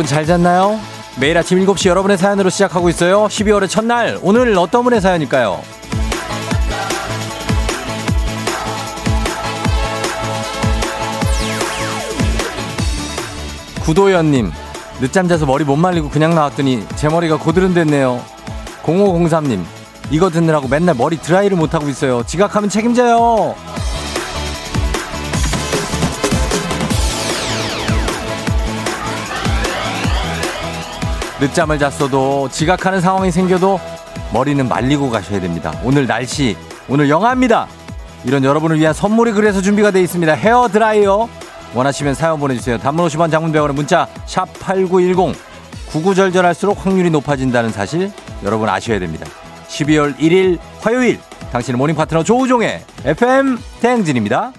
여러분 잘 잤나요? 매일 아침 7시 여러분의 사연으로 시작하고 있어요. 12월의 첫날, 오늘 어떤 분의 사연일까요? 구도연님, 늦잠 자서 머리 못 말리고 그냥 나왔더니 제 머리가 고드름 됐네요. 0503님, 이거 듣느라고 맨날 머리 드라이를 못하고 있어요. 지각하면 책임져요. 늦잠을 잤어도 지각하는 상황이 생겨도 머리는 말리고 가셔야 됩니다. 오늘 날씨, 오늘 영하입니다. 이런 여러분을 위한 선물이 그래서 준비가 되어 있습니다. 헤어 드라이어. 원하시면 사연 보내주세요. 단문 50원 장문 100원의 문자 샵 8910 구구절절할수록 확률이 높아진다는 사실 여러분 아셔야 됩니다. 12월 1일 화요일 당신의 morning 파트너 조우종의 FM 대행진입니다.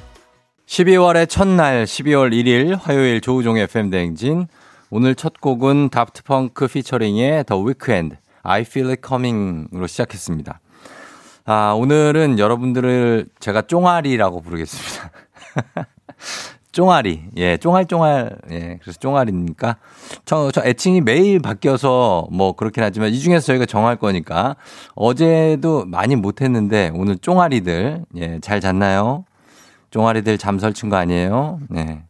12월의 첫날 12월 1일 화요일 조우종의 FM 대행진 오늘 첫 곡은 다프트펑크 피처링의 The Weeknd I Feel It Coming으로 시작했습니다. 아, 오늘은 여러분들을 제가 쫑아리라고 부르겠습니다. 쫑아리. 예, 쫑알쫑알. 예, 그래서 쫑아리니까. 저, 저 애칭이 매일 바뀌어서 뭐 그렇긴 하지만 이 중에서 저희가 정할 거니까 어제도 많이 못했는데 오늘 쫑아리들, 예, 잘 잤나요? 쫑아리들 잠 설친 거 아니에요? 네.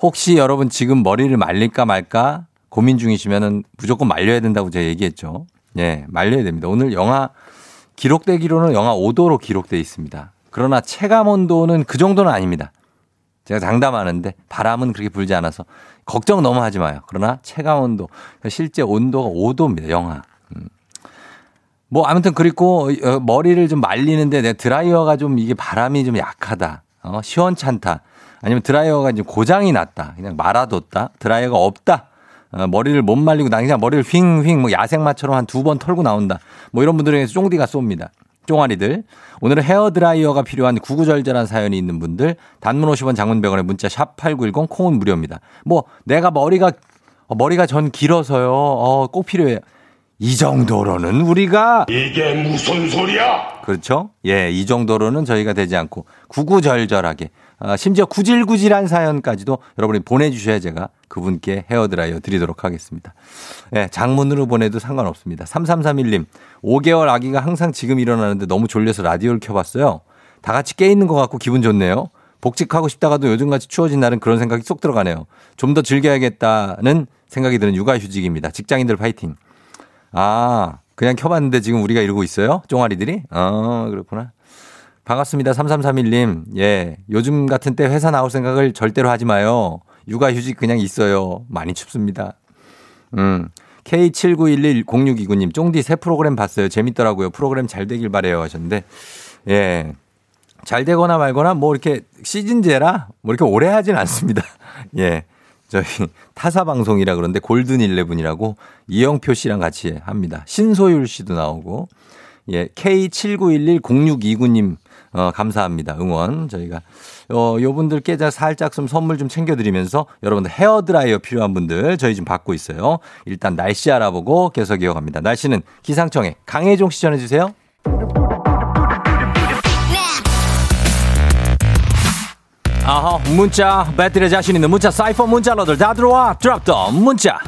혹시 여러분 지금 머리를 말릴까 말까 고민 중이시면은 무조건 말려야 된다고 제가 얘기했죠. 예, 말려야 됩니다. 오늘 영하 기록되기로는 영하 5도로 기록돼 있습니다. 그러나 체감 온도는 그 정도는 아닙니다. 제가 장담하는데 바람은 그렇게 불지 않아서 걱정 너무 하지 마요. 그러나 체감 온도 실제 온도가 5도입니다. 영하. 음. 뭐 아무튼 그리고 어, 머리를 좀 말리는데 내 드라이어가 좀 이게 바람이 좀 약하다. 어, 시원찮다. 아니면 드라이어가 이제 고장이 났다. 그냥 말아뒀다. 드라이어가 없다. 어, 머리를 못 말리고 나 그냥 머리를 휙휙 뭐 야생마처럼 한 두 번 털고 나온다. 뭐 이런 분들에게서 쫑디가 쏩니다. 쫑아리들. 오늘은 헤어드라이어가 필요한 구구절절한 사연이 있는 분들 단문 50원 장문병원에 문자 샵 8910 콩은 무료입니다. 뭐 내가 머리가 어, 머리가 전 길어서요. 어, 꼭 필요해요. 이 정도로는 우리가 이게 무슨 소리야? 그렇죠? 예, 이 정도로는 저희가 되지 않고 구구절절하게 아, 심지어 구질구질한 사연까지도 여러분이 보내주셔야 제가 그분께 헤어드라이어 드리도록 하겠습니다. 예, 장문으로 보내도 상관없습니다. 3331님, 5개월 아기가 항상 지금 일어나는데 너무 졸려서 라디오를 켜봤어요. 다 같이 깨 있는 것 같고 기분 좋네요. 복직하고 싶다가도 요즘같이 추워진 날은 그런 생각이 쏙 들어가네요. 좀 더 즐겨야겠다는 생각이 드는 육아휴직입니다. 직장인들 파이팅. 아, 그냥 켜봤는데 지금 우리가 이러고 있어요? 쫑아리들이? 아, 그렇구나. 반갑습니다. 3331님. 예. 요즘 같은 때 회사 나올 생각을 절대로 하지 마요. 육아휴직 그냥 있어요. 많이 춥습니다. 음. K79110629님, 쫑디 새 프로그램 봤어요. 재밌더라고요. 프로그램 잘 되길 바래요 하셨는데, 예. 잘 되거나 말거나 뭐 이렇게 시즌제라 뭐 이렇게 오래 하진 않습니다. 예. 저희 타사 방송이라 그런데 골든 일레븐이라고 이영표 씨랑 같이 합니다. 신소율 씨도 나오고, 예. K79110629님 어, 감사합니다. 응원. 저희가, 어, 요 분들께 살짝 좀 선물 좀 챙겨드리면서 여러분들 헤어 드라이어 필요한 분들 저희 지금 받고 있어요. 일단 날씨 알아보고 계속 이어갑니다. 날씨는 기상청에 강혜종 씨 전해 주세요. 아하, 문자, 배틀에 자신 있는 문자, 사이퍼 문자러들 다 들어와. 드랍 더 문자.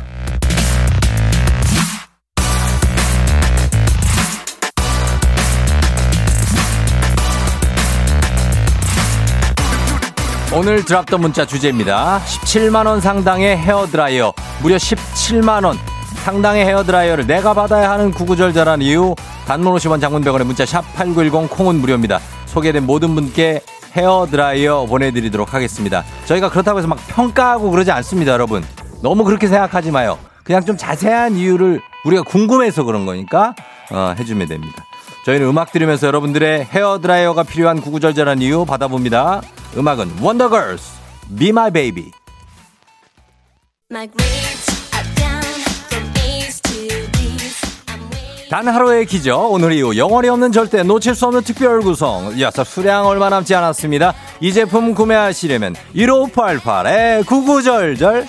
오늘 drop the 문자 주제입니다. 17만원 상당의 헤어드라이어. 무려 17만원 상당의 헤어드라이어를 내가 받아야 하는 구구절절한 이유. 단문 50원 장문 100원의 문자 샵 8910 콩은 무료입니다. 소개된 모든 분께 헤어드라이어 보내드리도록 하겠습니다. 저희가 그렇다고 해서 막 평가하고 그러지 않습니다, 여러분. 너무 그렇게 생각하지 마요. 그냥 좀 자세한 이유를 우리가 궁금해서 그런 거니까 어, 해주면 됩니다. 저희는 음악 들으면서 여러분들의 헤어드라이어가 필요한 구구절절한 이유 받아봅니다. 음악은 원더걸스 Be My Baby. 단 하루의 기적 오늘 이후 영원히 없는 절대 놓칠 수 없는 특별 구성 이어서 수량 얼마 남지 않았습니다. 이 제품 구매하시려면 1588에 구구절절.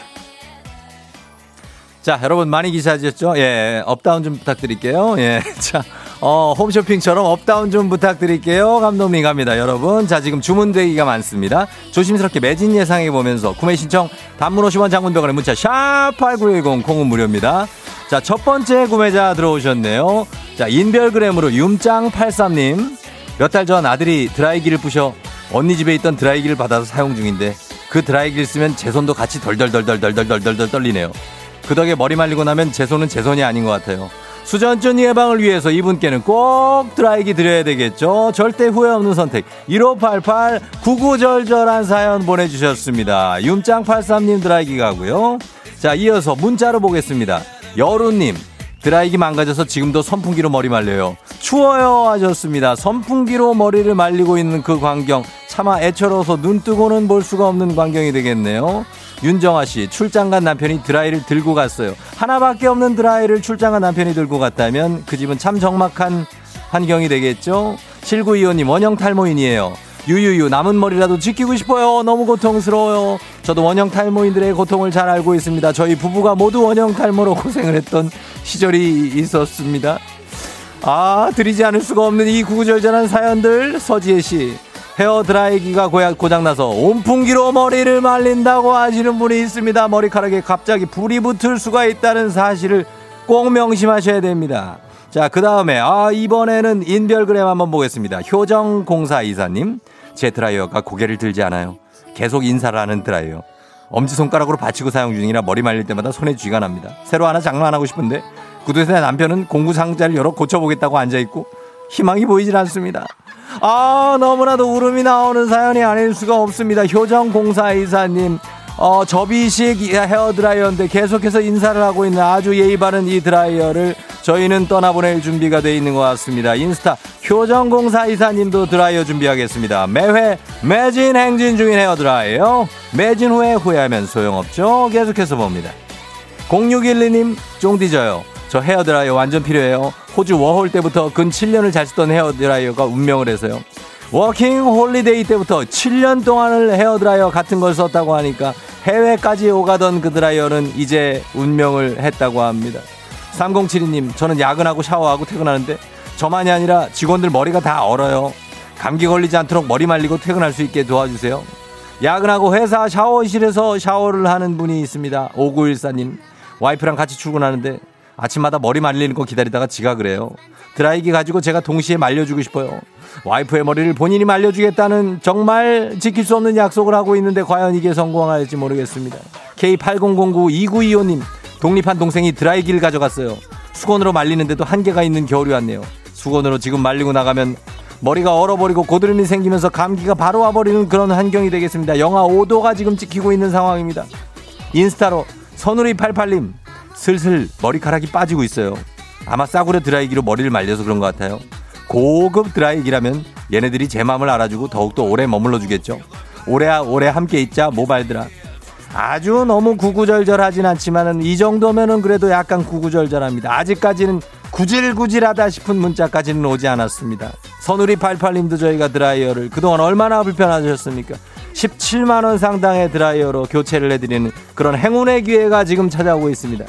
자 여러분 많이 기대하셨죠? 예 up down 좀 부탁드릴게요. 예 자 어, 홈쇼핑처럼 up down 좀 부탁드릴게요. 감독님 갑니다. 여러분. 자, 지금 주문 대기가 많습니다. 조심스럽게 매진 예상해 보면서 구매 신청 단문 50원 장문병원의 문자 샵8910 콩은 무료입니다. 자, 첫 번째 구매자 들어오셨네요. 자, 인별그램으로 윤짱83님. 몇 달 전 아들이 드라이기를 부셔 언니 집에 있던 드라이기를 받아서 사용 중인데 그 드라이기를 쓰면 제 손도 같이 덜덜덜덜덜덜덜덜 떨리네요. 그 덕에 머리 말리고 나면 제 손은 제 손이 아닌 것 같아요. 수전증 예방을 위해서 이분께는 꼭 드라이기 드려야 되겠죠. 절대 후회 없는 선택. 1588 구구절절한 사연 보내주셨습니다. 윤짱83님 드라이기 가고요. 자, 이어서 문자로 보겠습니다. 여루님. 드라이기 망가져서 지금도 선풍기로 머리 말려요. 추워요 하셨습니다. 선풍기로 머리를 말리고 있는 그 광경 차마 애처로워서 눈 뜨고는 볼 수가 없는 광경이 되겠네요. 윤정아 씨 출장 간 남편이 드라이를 들고 갔어요. 하나밖에 없는 드라이를 출장 간 남편이 들고 갔다면 그 집은 참 적막한 환경이 되겠죠. 7925님 원형 탈모인이에요. 유유유 남은 머리라도 지키고 싶어요. 너무 고통스러워요. 저도 원형 탈모인들의 고통을 잘 알고 있습니다. 저희 부부가 모두 원형 탈모로 고생을 했던 시절이 있었습니다. 아 드리지 않을 수가 없는 이 구구절절한 사연들 서지혜 씨 헤어 드라이기가 고장나서 온풍기로 머리를 말린다고 하시는 분이 있습니다. 머리카락에 갑자기 불이 붙을 수가 있다는 사실을 꼭 명심하셔야 됩니다. 자, 그 다음에, 아, 이번에는 인별그램 한번 보겠습니다. 효정공사 이사님, 제 드라이어가 고개를 들지 않아요. 계속 인사를 하는 드라이어. 엄지손가락으로 받치고 사용 중이라 머리 말릴 때마다 손에 쥐가 납니다. 새로 하나 장만하고 싶은데, 구두쇠 남편은 공구 상자를 열어 고쳐보겠다고 앉아있고, 희망이 보이질 않습니다. 아, 너무나도 울음이 나오는 사연이 아닐 수가 없습니다. 효정공사 이사님. 어, 접이식 헤어 드라이어인데 계속해서 인사를 하고 있는 아주 예의 바른 이 드라이어를 저희는 떠나보낼 준비가 돼 있는 것 같습니다. 인스타 효정공사 이사님도 드라이어 준비하겠습니다. 매회 매진 행진 중인 헤어 드라이어. 매진 후에 후회하면 소용없죠. 계속해서 봅니다. 0612님 쫑디져요. 저 헤어드라이어 완전 필요해요. 호주 워홀 때부터 근 7년을 잘 쓰던 헤어드라이어가 운명을 해서요. 워킹 홀리데이 때부터 7년 동안을 헤어드라이어 같은 걸 썼다고 하니까 해외까지 오가던 그 드라이어는 이제 운명을 했다고 합니다. 3072님, 저는 야근하고 샤워하고 퇴근하는데 저만이 아니라 직원들 머리가 다 얼어요. 감기 걸리지 않도록 머리 말리고 퇴근할 수 있게 도와주세요. 야근하고 회사 샤워실에서 샤워를 하는 분이 있습니다. 5914님, 와이프랑 같이 출근하는데 아침마다 머리 말리는 거 기다리다가 지각을 해요. 드라이기 가지고 제가 동시에 말려주고 싶어요. 와이프의 머리를 본인이 말려주겠다는 정말 지킬 수 없는 약속을 하고 있는데 과연 이게 성공할지 모르겠습니다. K80092925님 독립한 동생이 드라이기를 가져갔어요. 수건으로 말리는데도 한계가 있는 겨울이 왔네요. 수건으로 지금 말리고 나가면 머리가 얼어버리고 고드름이 생기면서 감기가 바로 와버리는 그런 환경이 되겠습니다. 영하 5도가 지금 찍히고 있는 상황입니다. 인스타로 선우리 88님 슬슬 머리카락이 빠지고 있어요. 아마 싸구려 드라이기로 머리를 말려서 그런 것 같아요. 고급 드라이기라면 얘네들이 제 마음을 알아주고 더욱더 오래 머물러 주겠죠. 오래 오래 함께 있자 모발들아. 아주 너무 구구절절하진 않지만은 이 정도면은 그래도 약간 구구절절합니다. 아직까지는 구질구질하다 싶은 문자까지는 오지 않았습니다. 선우리 88님도 저희가 드라이어를 그동안 얼마나 불편하셨습니까? 17만원 상당의 드라이어로 교체를 해드리는 그런 행운의 기회가 지금 찾아오고 있습니다.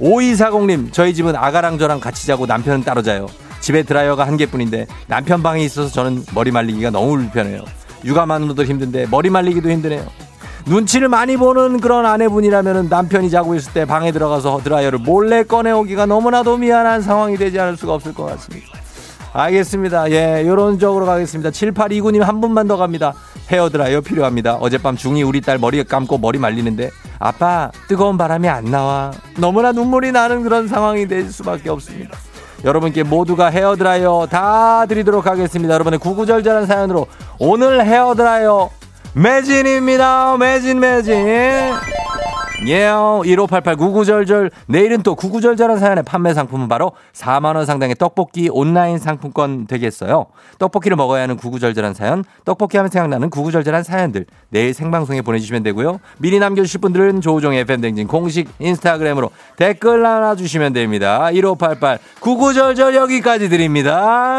5240님, 저희 집은 아가랑 저랑 같이 자고 남편은 따로 자요. 집에 드라이어가 한 개뿐인데 남편 방에 있어서 저는 머리 말리기가 너무 불편해요. 육아만으로도 힘든데 머리 말리기도 힘드네요. 눈치를 많이 보는 그런 아내분이라면 남편이 자고 있을 때 방에 들어가서 드라이어를 몰래 꺼내오기가 너무나도 미안한 상황이 되지 않을 수가 없을 것 같습니다. 알겠습니다. 예, 요런 쪽으로 가겠습니다. 7829님 한 분만 더 갑니다. 헤어 드라이어 필요합니다. 어젯밤 중이 우리 딸 머리 감고 머리 말리는데 아빠 뜨거운 바람이 안 나와. 너무나 눈물이 나는 그런 상황이 될 수밖에 없습니다. 여러분께 모두가 헤어드라이어 다 드리도록 하겠습니다. 여러분의 구구절절한 사연으로 오늘 헤어드라이어 매진입니다. 매진 매진. 예, y 1588 구구절절. 내일은 또 구구절절한 사연의 판매 상품은 바로 4만원 상당의 떡볶이 온라인 상품권 되겠어요. 떡볶이를 먹어야 하는 구구절절한 사연, 떡볶이 하면 생각나는 구구절절한 사연들. 내일 생방송에 보내주시면 되고요. 미리 남겨주실 분들은 조우종 FM댕진 공식 인스타그램으로 댓글 나눠주시면 됩니다. 1588 구구절절 여기까지 드립니다.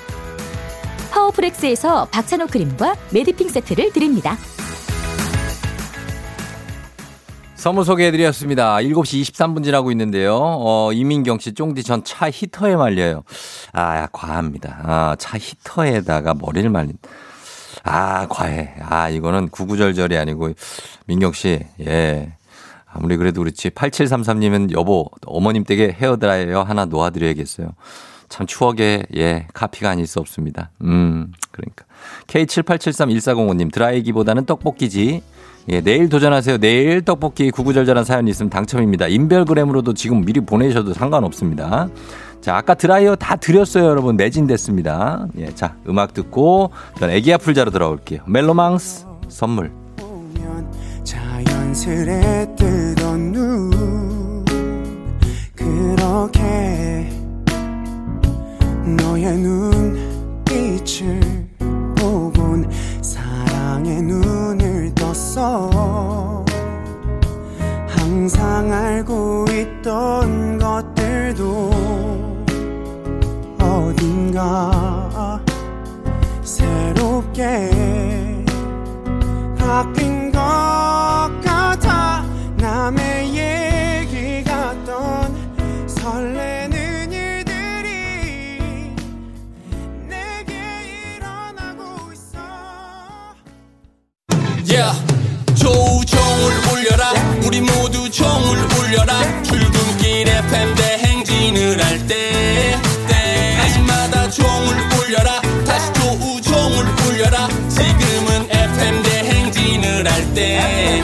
파워프렉스에서 박찬호 크림과 메디핑 세트를 드립니다. 선물 소개해드렸습니다. 7시 23분 지나고 있는데요. 어, 이민경 씨, 쫑디 전 차 히터에 말려요. 아, 과합니다. 아, 차 히터에다가 머리를 말린. 아, 과해. 아, 이거는 구구절절이 아니고, 민경 씨, 예. 아무리 그래도 그렇지. 8733님은 여보, 어머님 댁에 헤어드라이어 하나 놓아드려야겠어요. 참 추억에, 예, 카피가 아닐 수 없습니다. 음, 그러니까. K78731405님, 드라이기보다는 떡볶이지. 예, 내일 도전하세요. 내일 떡볶이 구구절절한 사연 있으면 당첨입니다. 인별그램으로도 지금 미리 보내셔도 상관없습니다. 자, 아까 드라이어 다 드렸어요, 여러분. 매진됐습니다. 예, 자, 음악 듣고 전 애기 아플자로 돌아올게요. 멜로망스 선물. 자연스레 뜨던 눈 그렇게 너의 눈빛을 보곤 사랑의 눈을 떴어. 항상 알고 있던 것들도 어딘가 새롭게 바뀐 종을 울려라. 출근길 FM 대행진을 할때 때마다 종을 울려라. 다시 조우 종을 울려라. 지금은 FM 대행진을 할때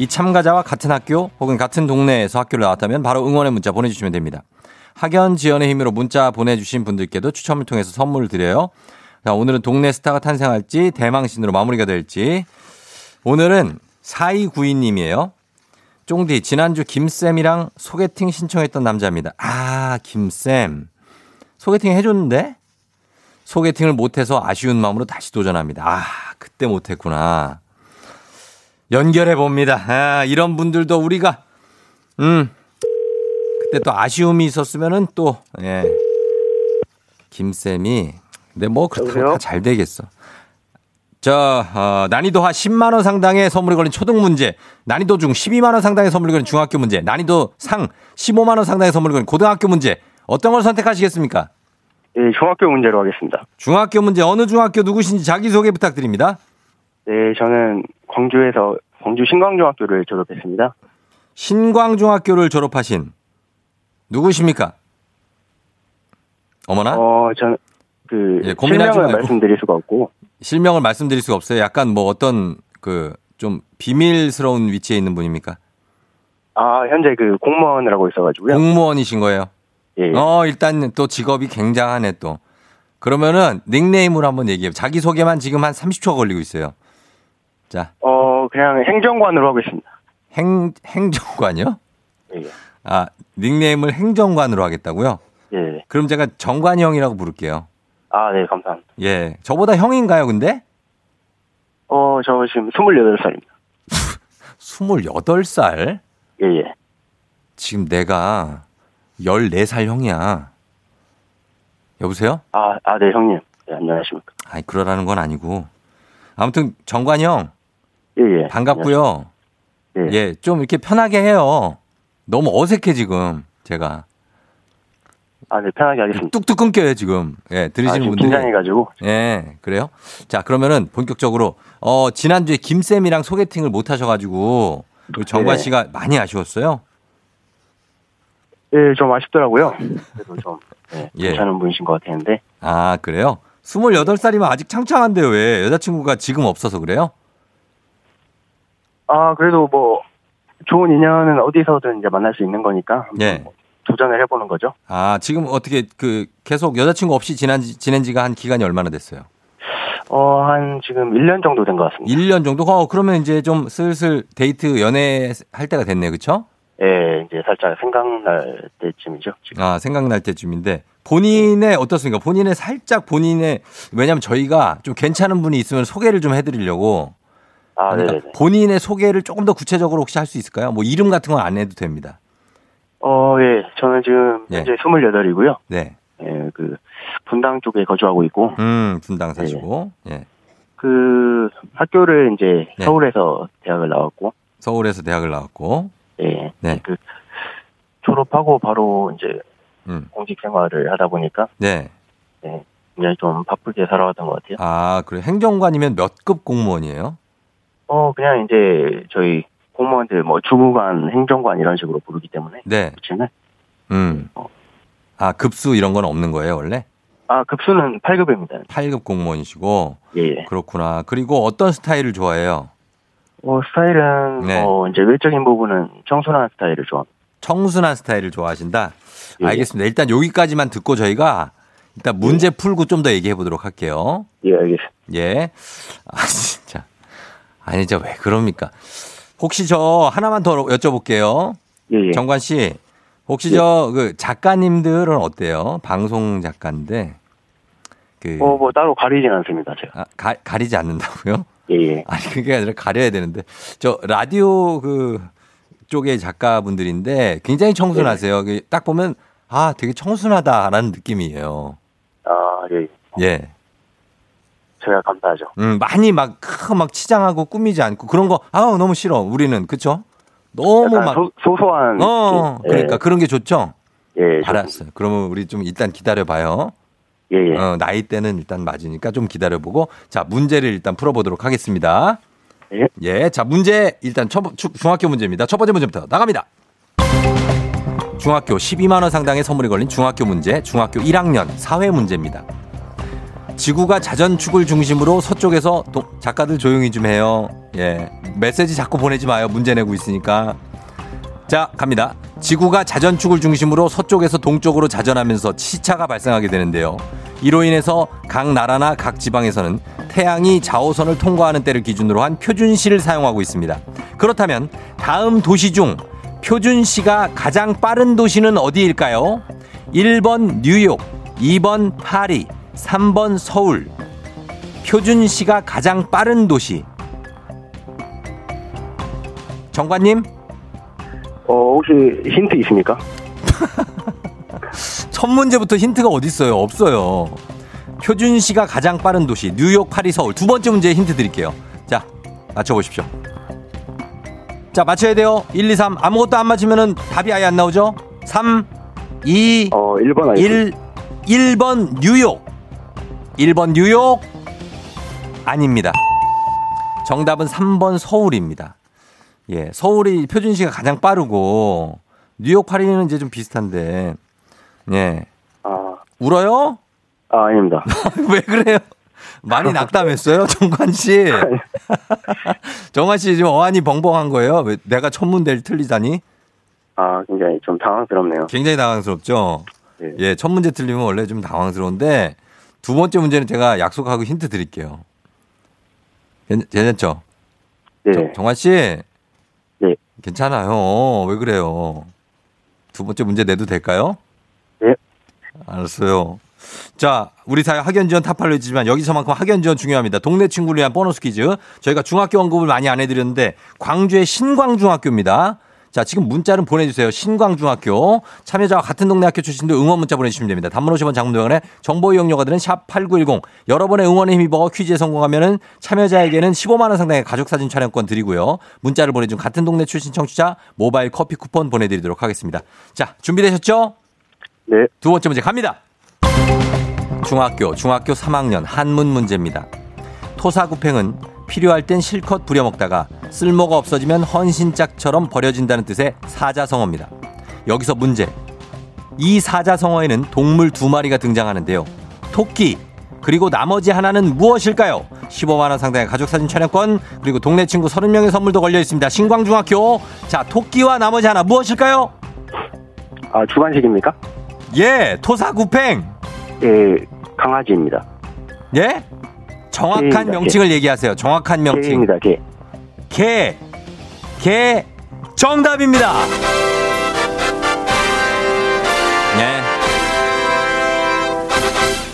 이 참가자와 같은 학교 혹은 같은 동네에서 학교를 나왔다면 바로 응원의 문자 보내주시면 됩니다. 학연 지원의 힘으로 문자 보내주신 분들께도 추첨을 통해서 선물을 드려요. 자, 오늘은 동네 스타가 탄생할지 대망신으로 마무리가 될지 오늘은 4292님이에요. 쫑디, 지난주 김쌤이랑 소개팅 신청했던 남자입니다. 아, 김쌤. 소개팅 해줬는데? 소개팅을 못해서 아쉬운 마음으로 다시 도전합니다. 아, 그때 못했구나. 연결해 봅니다. 아, 이런 분들도 우리가, 음, 그때 또 아쉬움이 있었으면은 또, 예. 김쌤이, 근데 뭐, 그렇다고 잘 되겠어. 자, 어, 난이도 하 10만 원 상당의 선물이 걸린 초등 문제, 난이도 중 12만 원 상당의 선물이 걸린 중학교 문제, 난이도 상 15만 원 상당의 선물이 걸린 고등학교 문제. 어떤 걸 선택하시겠습니까? 예, 중학교 문제로 하겠습니다. 중학교 문제 어느 중학교 누구신지 자기 소개 부탁드립니다. 네, 저는 광주에서 광주 신광중학교를 졸업했습니다. 신광중학교를 졸업하신 누구십니까? 어머나? 어, 저는 그 예, 실명을 말고. 말씀드릴 수가 없고 실명을 말씀드릴 수가 없어요. 약간 뭐 어떤 그 좀 비밀스러운 위치에 있는 분입니까? 아, 현재 그 공무원을 하고 있어 가지고요. 공무원이신 거예요. 예. 어, 일단 또 직업이 굉장하네 또. 그러면은 닉네임으로 한번 얘기해요. 자기 소개만 지금 한 30초 걸리고 있어요. 자, 어, 그냥 행정관으로 하고 있습니다. 행 행정관이요? 예. 아, 닉네임을 행정관으로 하겠다고요? 예. 그럼 제가 정관이 형이라고 부를게요. 아, 네, 감사합니다. 예. 저보다 형인가요, 근데? 어, 저 지금 28살입니다. 28살? 예, 예. 지금 내가 14살 형이야. 여보세요? 아, 아, 네, 형님. 네, 안녕하십니까. 아이, 그러라는 건 아니고. 아무튼 정관이 형, 예, 예. 반갑고요. 예. 예, 좀 이렇게 편하게 해요. 너무 어색해, 지금. 제가. 아, 네, 편하게 하겠습니다. 뚝뚝 끊겨요, 지금. 예, 아, 들으시는 지금 분들이. 긴장해가지고. 예, 그래요? 자, 그러면은 본격적으로, 어, 지난 주에 김 쌤이랑 소개팅을 못 하셔가지고, 정관 네. 씨가 많이 아쉬웠어요? 예, 좀 아쉽더라고요. 그래도 좀, 예, 예. 괜찮은 분이신 것 같았는데. 아, 그래요? 28살이면 아직 창창한데요, 왜? 여자친구가 지금 없어서 그래요? 아, 그래도 뭐, 좋은 인연은 어디서든 이제 만날 수 있는 거니까. 예. 뭐 도전을 해보는 거죠. 아, 지금 어떻게 그 계속 여자친구 없이 지난, 지- 지낸 지가 한 기간이 얼마나 됐어요? 어, 한 지금 1년 정도 된 것 같습니다. 1년 정도? 어, 그러면 이제 좀 슬슬 데이트 연애할 때가 됐네, 그쵸? 예, 이제 살짝 생각날 때쯤이죠. 지금. 아, 생각날 때쯤인데 본인의 어떻습니까? 본인의 살짝 본인의 왜냐면 저희가 좀 괜찮은 분이 있으면 소개를 좀 해드리려고 아, 그러니까. 본인의 소개를 조금 더 구체적으로 혹시 할 수 있을까요? 뭐 이름 같은 건 안 해도 됩니다. 어, 예, 저는 지금 예. 현재 28이고요. 네. 예, 그, 분당 쪽에 거주하고 있고, 음, 분당 사시고 예. 그, 학교를 이제 네. 서울에서 대학을 나왔고, 서울에서 대학을 나왔고 예, 네. 그, 졸업하고 바로 이제 음. 공직 생활을 하다 보니까, 네. 예, 굉장히 좀 바쁘게 살아왔던 것 같아요. 아, 그래 행정관이면 몇 급 공무원이에요? 어, 그냥 이제 저희 공무원들 뭐 주무관, 행정관 이런 식으로 부르기 때문에, 네. 붙이면, 음. 아, 급수 이런 건 없는 거예요, 원래? 아, 급수는 8급입니다. 8급 공무원이시고 예, 예. 그렇구나. 그리고 어떤 스타일을 좋아해요? 어, 스타일은, 네. 어, 이제 외적인 부분은 청순한 스타일을 좋아합니다. 청순한 스타일을 좋아하신다? 예. 알겠습니다. 일단 여기까지만 듣고 저희가 일단 문제 풀고 좀 더 얘기해 보도록 할게요. 예, 알겠습니다. 예. 아, 진짜. 아니, 진짜 왜 그럽니까? 혹시 저 하나만 더 여쭤볼게요. 예, 예. 정관 씨. 혹시 저그 작가님들은 어때요? 방송 작가인데. 그 어, 뭐 따로 가리진 않습니다, 제가. 아, 가, 가리지 않는다고요? 예, 예. 아니 그게 아니라 가려야 되는데 저 라디오 그 쪽의 작가분들인데 굉장히 청순하세요. 그딱 보면 아 되게 청순하다라는 느낌이에요. 아, 예. 예. 제가 감사하죠. 음, 많이 막, 크, 막 치장하고 꾸미지 않고 그런 거, 아우, 너무 싫어. 우리는. 그쵸? 너무 막, 소, 소소한. 어, 예, 그러니까 그런 게 좋죠? 예, 예. 알았어요. 그러면 우리 좀 일단 기다려봐요. 예, 예. 어, 나이 때는 일단 맞으니까 좀 기다려보고. 자, 문제를 일단 풀어보도록 하겠습니다. 예. 예. 자, 문제, 일단 첫, 주- 중학교 문제입니다. 첫 번째 문제부터 나갑니다. 중학교 12만 원 상당의 선물이 걸린 중학교 문제, 중학교 1학년 사회 문제입니다. 지구가 자전축을 중심으로 서쪽에서 도, 작가들 조용히 좀 해요. 예. 메시지 자꾸 보내지 마요. 문제 내고 있으니까. 자, 갑니다. 지구가 자전축을 중심으로 서쪽에서 동쪽으로 자전하면서 시차가 발생하게 되는데요. 이로 인해서 각 나라나 각 지방에서는 태양이 자오선을 통과하는 때를 기준으로 한 표준시를 사용하고 있습니다. 그렇다면 다음 도시 중 표준시가 가장 빠른 도시는 어디일까요? 1번 뉴욕, 2번 파리, 3번 서울. 표준 시가 가장 빠른 도시. 정관님? 어, 혹시 힌트 있습니까? 첫 문제부터 힌트가 어딨어요? 없어요. 표준 시가 가장 빠른 도시, 뉴욕, 파리, 서울. 두 번째 문제 힌트 드릴게요. 자, 맞춰보십시오. 자, 맞춰야 돼요. 1, 2, 3. 아무것도 안 맞으면 답이 아예 안 나오죠? 3, 2, 어, 1번 아니고 1, 1번 뉴욕. 1번 뉴욕. 아닙니다. 정답은 3번 서울입니다. 예, 서울이 표준 시가 가장 빠르고, 뉴욕, 파리는 이제 좀 비슷한데, 예. 아, 울어요? 아, 아닙니다. 왜 그래요? 많이 낙담했어요, 정관 씨? 정관 씨 지금 어안이 벙벙한 거예요? 왜 내가 첫 문제를 틀리다니? 아, 굉장히 좀 당황스럽네요. 굉장히 당황스럽죠? 네. 예, 첫 문제 틀리면 원래 좀 당황스러운데, 두 번째 문제는 제가 약속하고 힌트 드릴게요. 괜- 괜찮죠? 네. 정- 정관 씨? 네. 괜찮아요. 왜 그래요? 두 번째 문제 내도 될까요? 네. 알았어요. 자, 우리 사회 학연 지원 타파를 해주지만 여기서만큼 학연 지원 중요합니다. 동네 친구를 위한 보너스 퀴즈. 저희가 중학교 언급을 많이 안 해드렸는데 광주의 신광중학교입니다. 자, 지금 문자는 보내주세요. 신광중학교. 참여자와 같은 동네 학교 출신도 응원 문자 보내주시면 됩니다. 단문 50원 장문병원에 정보 이용료가 드는 샵8910. 여러분의 응원에 힘입어 퀴즈에 성공하면은 참여자에게는 15만원 상당의 가족사진 촬영권 드리고요. 문자를 보내준 같은 동네 출신 청취자 모바일 커피 쿠폰 보내드리도록 하겠습니다. 자, 준비되셨죠? 네. 두 번째 문제 갑니다. 중학교, 중학교 3학년 한문 문제입니다. 토사구팽은 필요할 땐 실컷 부려먹다가 쓸모가 없어지면 헌신짝처럼 버려진다는 뜻의 사자성어입니다. 여기서 문제. 이 사자성어에는 동물 두 마리가 등장하는데요. 토끼, 그리고 나머지 하나는 무엇일까요? 15만원 상당의 가족사진 촬영권, 그리고 동네 친구 30명의 선물도 걸려 있습니다. 신광중학교. 자, 토끼와 나머지 하나 무엇일까요? 아, 주관식입니까? 예, 토사구팽. 예, 강아지입니다. 예? 정확한 개입니다, 명칭을 얘기하세요. 정확한 명칭. 개입니다, 개. 개. 개. 정답입니다. 네.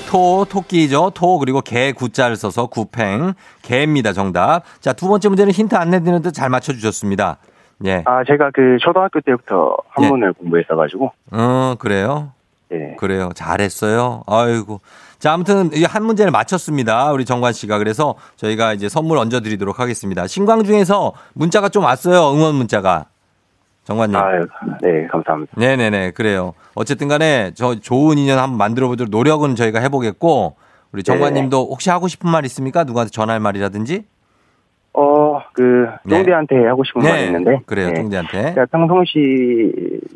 토, 토끼죠. 토, 그리고 개 구자를 써서 구팽. 개입니다. 정답. 자, 두 번째 문제는 힌트 안 내드는데 잘 맞춰주셨습니다. 예. 아, 제가 그 초등학교 때부터 예. 한문을 공부했어가지고, 어, 그래요? 네. 그래요. 잘했어요. 아이고. 자, 아무튼 이한 문제를 맞췄습니다. 우리 정관 씨가. 그래서 저희가 이제 선물 얹어 드리도록 하겠습니다. 신광 중에서 문자가 좀 왔어요. 응원 문자가. 정관님. 아유, 네, 감사합니다. 네네네. 그래요. 어쨌든 간에 저 좋은 인연 한번 만들어 보도록 노력은 저희가 해보겠고 우리 정관님도 혹시 하고 싶은 말 있습니까? 누구한테 전할 말이라든지? 어, 그, 네. 쫑디한테 하고 싶은 말이 있는데. 그래요. 네. 동지한테. 제가 평상시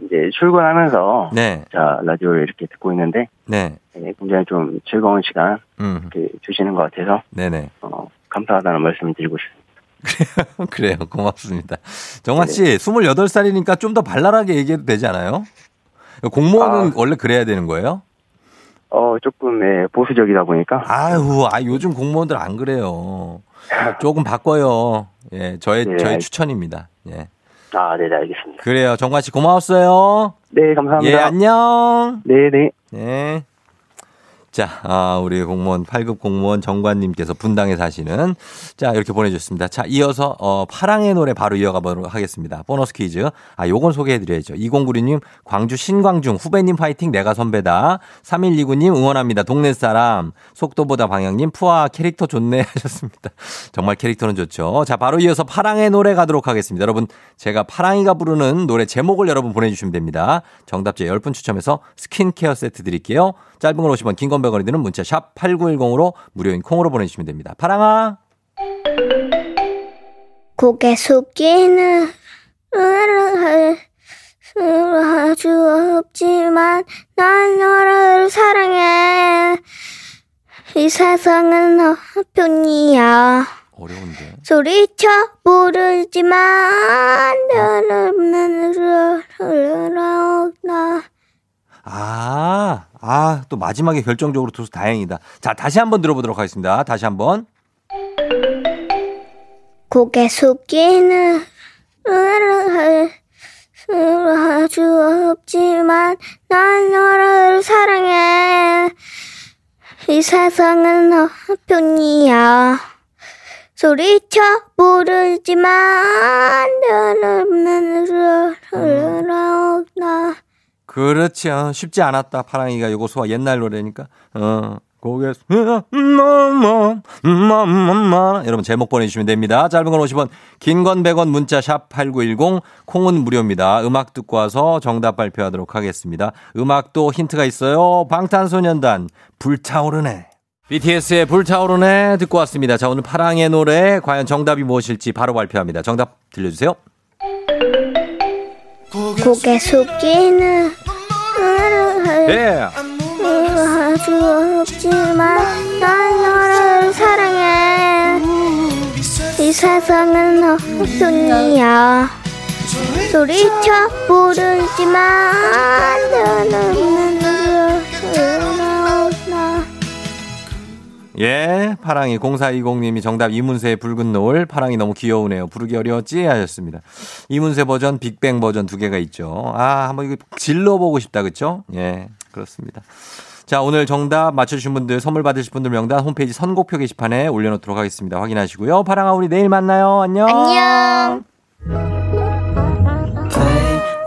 이제 출근하면서 네. 자 라디오를 이렇게 듣고 있는데 네. 네, 굉장히 좀 즐거운 시간 음. 주시는 것 같아서 네네. 어, 감사하다는 말씀을 드리고 싶습니다. 그래요. 고맙습니다. 정관 씨, 28살이니까 좀 더 발랄하게 얘기해도 되지 않아요? 공무원은 아. 원래 그래야 되는 거예요? 어 조금 예, 보수적이다 보니까 아유, 아, 요즘 공무원들 안 그래요. 조금 바꿔요. 예, 저의, 예, 저의 알- 추천입니다. 예. 아 네 네 알겠습니다. 그래요. 정관 씨 고마웠어요. 네 감사합니다. 예, 안녕. 네네. 네. 자, 아, 우리 공무원, 8급 공무원 정관님께서 분당에 사시는 자, 이렇게 보내주셨습니다. 자, 이어서, 어, 파랑의 노래 바로 이어가 보도록 하겠습니다. 보너스 퀴즈. 아, 요건 소개해드려야죠. 2096님, 광주 신광중, 후배님 파이팅, 내가 선배다. 3129님, 응원합니다. 동네 사람. 속도보다 방향님, 푸아 캐릭터 좋네. 하셨습니다. 정말 캐릭터는 좋죠. 자, 바로 이어서 파랑의 노래 가도록 하겠습니다. 여러분, 제가 파랑이가 부르는 노래 제목을 여러분 보내주시면 됩니다. 정답자 10분 추첨해서 스킨케어 세트 드릴게요. 짧은 걸 50원, 긴 건 100원이 드는 문자 샵 8910으로 무료인 콩으로 보내주시면 됩니다. 파랑아. 고개 숙이는 으르 아주 없지만 난 너를 사랑해. 이 세상은 너뿐이야. 어려운데. 소리쳐 부르지만 너는 나 아, 아, 또 마지막에 결정적으로 들어서 다행이다. 자, 다시 한번 들어보도록 하겠습니다. 다시 한번. 고개 숙이는 아주 없지만 난 너를 사랑해. 이 세상은 너뿐이야. 소리쳐 부르지만 나 그렇지. 어, 쉽지 않았다. 파랑이가 요거 소화 옛날 노래니까. 어. 고개 여러분 제목 보내주시면 됩니다. 짧은 건 50원, 긴 건 100원 문자 샵 8910 콩은 무료입니다. 음악 듣고 와서 정답 발표하도록 하겠습니다. 음악도 힌트가 있어요. 방탄소년단 불타오르네. BTS의 불타오르네 듣고 왔습니다. 자 오늘 파랑의 노래 과연 정답이 무엇일지 바로 발표합니다. 정답 들려주세요. 고개 숙이는 예. 아주 없지만 난 너를 사랑해 이 세상은 너뿐이야 소리쳐 부르지만 나 예, 파랑이 0420님이 정답 이문세의 붉은 노을. 파랑이 너무 귀여우네요. 부르기 어려웠지? 하셨습니다. 이문세 버전, 빅뱅 버전 두 개가 있죠. 아, 한번 이거 질러보고 싶다. 그쵸? 예, 그렇습니다. 자, 오늘 정답 맞춰주신 분들, 선물 받으실 분들 명단 홈페이지 선곡표 게시판에 올려놓도록 하겠습니다. 확인하시고요. 파랑아, 우리 내일 만나요. 안녕. 안녕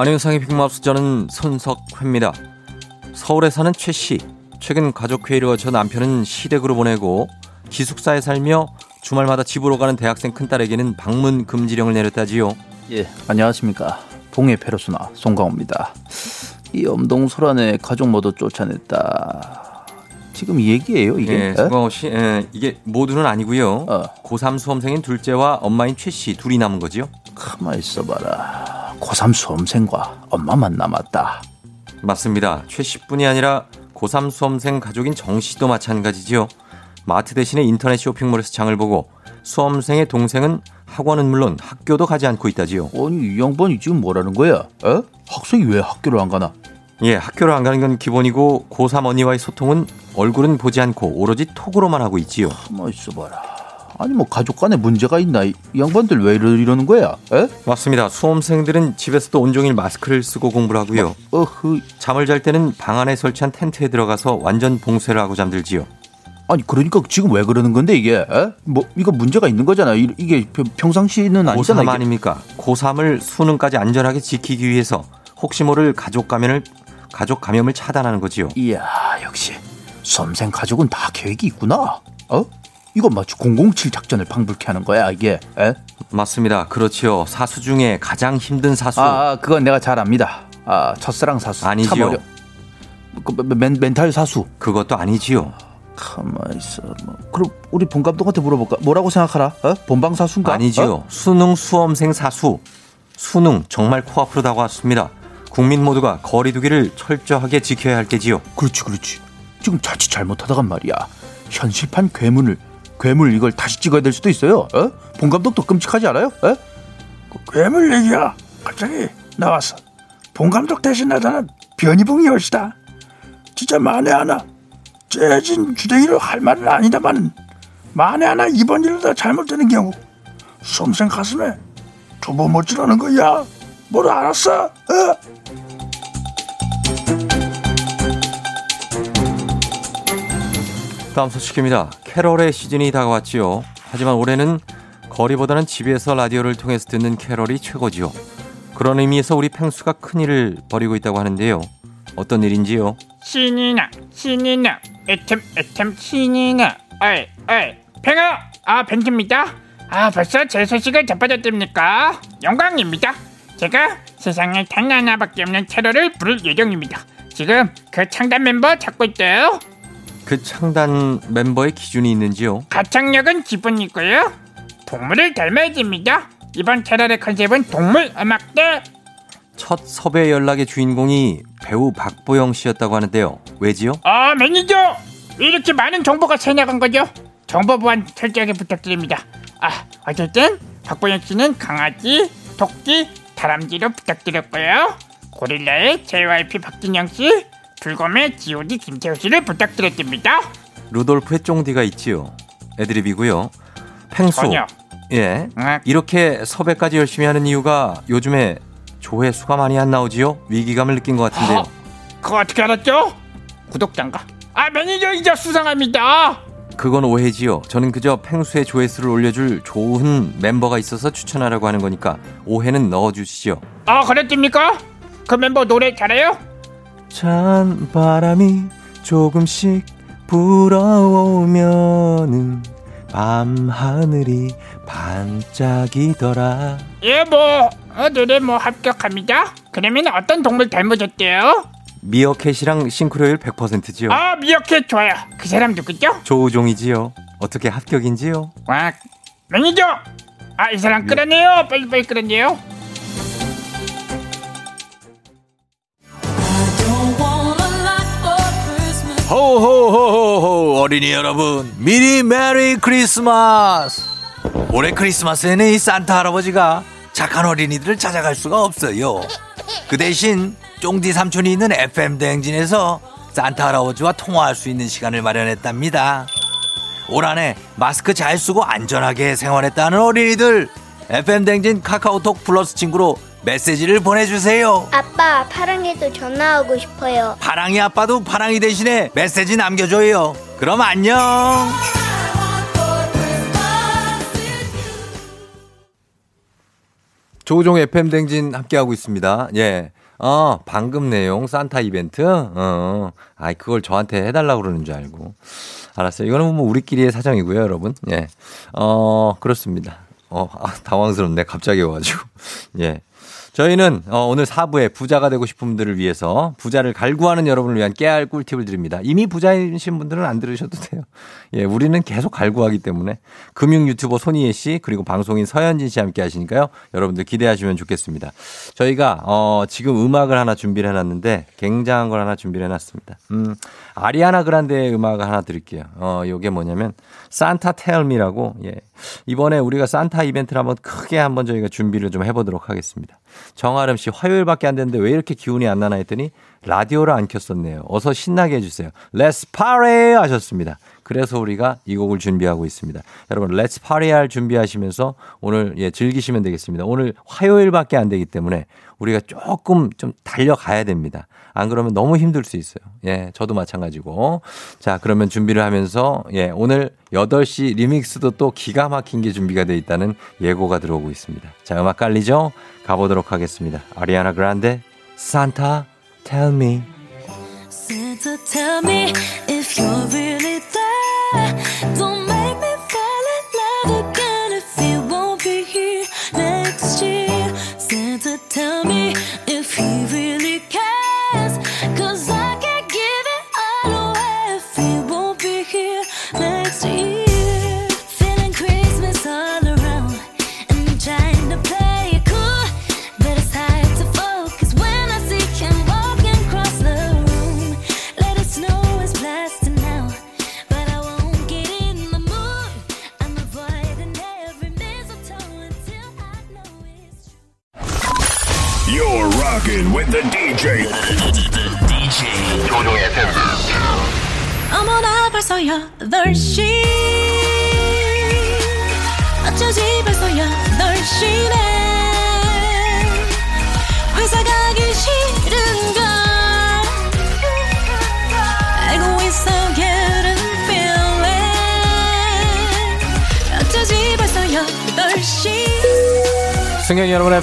안녕상의 빅마우스 저는 손석회입니다. 서울에 사는 최 씨. 최근 가족 회의를 거쳐 남편은 시댁으로 보내고 기숙사에 살며 주말마다 집으로 가는 대학생 큰딸에게는 방문 금지령을 내렸다지요. 예, 안녕하십니까. 봉해 페르소나 송강호입니다. 이 엄동소란의 가족 모두 쫓아냈다. 지금 이 얘기예요, 이게? 예, 에? 송강호 씨, 예, 이게 모두는 아니고요. 어. 고3 수험생인 둘째와 엄마인 최 씨 둘이 남은 거지요. 가만 있어봐라. 고3 수험생과 엄마만 남았다. 맞습니다. 최 씨뿐이 아니라 고3 수험생 가족인 정 씨도 마찬가지지요. 마트 대신에 인터넷 쇼핑몰에서 장을 보고 수험생의 동생은 학원은 물론 학교도 가지 않고 있다지요. 아니, 이 양반이 지금 뭐라는 거야? 에? 학생이 왜 학교를 안 가나? 예, 학교를 안 가는 건 기본이고 고3 언니와의 소통은 얼굴은 보지 않고 오로지 톡으로만 하고 있지요. 가만 있어봐라. 아니, 뭐 가족 간에 문제가 있나? 이, 이 양반들 왜 이러, 이러는 거야? 에? 맞습니다. 수험생들은 집에서도 온종일 마스크를 쓰고 공부를 하고요. 어흐, 잠을 잘 때는 방 안에 설치한 텐트에 들어가서 완전 봉쇄를 하고 잠들지요. 아니 그러니까 지금 왜 그러는 건데 이게? 에? 뭐 이거 문제가 있는 거잖아. 이- 이게 평- 평상시는 아니잖아. 고3 이게. 아닙니까? 고3을 수능까지 안전하게 지키기 위해서 혹시 모를 가족 감염을 가족 감염을 차단하는 거지요. 이야 역시 수험생 가족은 다 계획이 있구나. 어? 이거 마치 007 작전을 방불케 하는 거야 이게. 에? 맞습니다. 그렇지요. 사수 중에 가장 힘든 사수. 아, 아, 그건 내가 잘 압니다. 아 첫사랑 사수. 참 아니지요. 어려- 그, 멘, 멘탈 사수. 그것도 아니지요. 가만 있어. 뭐. 그럼 우리 본 감독한테 물어볼까? 뭐라고 생각하라? 어? 본방 사수인가? 아니지요. 어? 수능 수험생 사수. 수능 정말 코앞으로 다가왔습니다. 국민 모두가 거리두기를 철저하게 지켜야 할 때지요. 그렇지, 그렇지. 지금 자칫 잘못하다간 말이야. 현실판 괴물을 괴물 이걸 다시 찍어야 될 수도 있어요. 어? 본 감독도 끔찍하지 않아요? 어? 괴물 얘기야 갑자기 나왔어 본 감독 대신 나타난 변희봉이 옷이다 진짜 만에 하나 재진 주댕이로 할 말은 아니다마는 만에 하나 이번 일로 다 잘못되는 경우 수험생 가슴에 두부 못질하는 거야 뭘 알았어? 어? 다음 소식입니다. 캐럴의 시즌이 다가왔지요. 하지만 올해는 거리보다는 집에서 라디오를 통해서 듣는 캐럴이 최고지요. 그런 의미에서 우리 펭수가 큰일을 벌이고 있다고 하는데요. 어떤 일인지요? 신이 나 신이 나 애템 애템 신이 나 어이 어이 팽아 아 벤트입니다 아 벌써 제 소식을 접하셨습니까 영광입니다 제가 세상에 단 하나밖에 없는 캐럴을 부를 예정입니다 지금 그 창단 멤버 찾고 있어요 그 창단 멤버의 기준이 있는지요? 가창력은 기본이고요 동물을 닮아야 됩니다 이번 캐럴의 컨셉은 동물 음악대 첫 섭외 연락의 주인공이 배우 박보영 씨였다고 하는데요. 왜지요? 아 매니저 왜 이렇게 많은 정보가 새 나간 거죠? 정보 보안 철저하게 부탁드립니다. 아 어쨌든 박보영 씨는 강아지, 토끼, 다람쥐로 부탁드렸고요. 고릴라의 JYP 박진영 씨, 불검의 G.O.D 김태우 씨를 부탁드렸습니다. 루돌프의 쫑디가 있지요. 애드립이고요. 펭수. 전혀. 예. 응. 이렇게 섭외까지 열심히 하는 이유가 요즘에 조회수가 많이 안 나오지요? 위기감을 느낀 것 같은데요. 어, 그거 어떻게 알았죠? 구독자인가? 아 매니저 이제 수상합니다. 그건 오해지요. 저는 그저 펭수의 조회수를 올려줄 좋은 멤버가 있어서 추천하라고 하는 거니까 오해는 넣어주시죠. 아 그랬습니까? 그 멤버 노래 잘해요? 찬 바람이 조금씩 불어오면은 밤 하늘이 반짝이더라. 예, 뭐 어, 노래 뭐 합격합니다. 그러면 어떤 동물 닮으셨대요? 미어캣이랑 싱크로율 100%지요. 아 미어캣 좋아요. 그 사람 누구죠? 조우종이지요. 어떻게 합격인지요? 와 매니저. 아이 사람 끌어내요. 빨리 빨리 끌어내요. 호호호호호 어린이 여러분. 미리 메리 크리스마스. 올해 크리스마스에는 이 산타 할아버지가 착한 어린이들을 찾아갈 수가 없어요. 그 대신 쫑디 삼촌이 있는 FM 대행진에서 산타 할아버지와 통화할 수 있는 시간을 마련했답니다. 올 한해 마스크 잘 쓰고 안전하게 생활했다는 어린이들 FM 대행진 카카오톡 플러스 친구로 메시지를 보내주세요 아빠, 파랑이도 전화하고 싶어요. 파랑이 아빠도 파랑이 대신에 메시지 남겨줘요. 그럼 안녕. 조종 FM 댕진 함께하고 있습니다. 예. 어, 방금 내용 산타 이벤트? 어, 아이, 그걸 저한테 해달라고 그러는 줄 알고. 알았어요. 이거는 뭐 우리끼리의 사정이고요, 여러분. 예. 어, 그렇습니다. 어, 아, 당황스럽네. 갑자기 와가지고. 예. 저희는 어, 오늘 4부에 부자가 되고 싶은 분들을 위해서 부자를 갈구하는 여러분을 위한 깨알 꿀팁을 드립니다. 이미 부자이신 분들은 안 들으셔도 돼요. 예, 우리는 계속 갈구하기 때문에 금융 유튜버 손희애 씨 그리고 방송인 서현진 씨 함께 하시니까요. 여러분들 기대하시면 좋겠습니다. 저희가 어, 지금 음악을 하나 준비를 해놨는데 굉장한 걸 하나 준비를 해놨습니다. 음, 아리아나 그란데의 음악을 하나 드릴게요. 어, 요게 뭐냐면 산타 텔미라고 예. 이번에 우리가 산타 이벤트를 한번 크게 한번 저희가 준비를 좀 해보도록 하겠습니다. 정아름 씨 화요일밖에 안 됐는데 왜 이렇게 기운이 안 나나 했더니 라디오를 안 켰었네요. 어서 신나게 해주세요. Let's party 하셨습니다. 그래서 우리가 이 곡을 준비하고 있습니다. 여러분 Let's party 할 준비하시면서 오늘 예 즐기시면 되겠습니다. 오늘 화요일밖에 안 되기 때문에 우리가 조금 좀 달려가야 됩니다. 안 그러면 너무 힘들 수 있어요. 예, 저도 마찬가지고. 자, 그러면 준비를 하면서 예, 오늘 8시 리믹스도 또 기가 막힌 게 준비가 돼 있다는 예고가 들어오고 있습니다. 자, 음악 깔리죠? 가보도록 하겠습니다. 아리아나 그란데, 산타, tell me. Santa, tell me if you're really there. Don't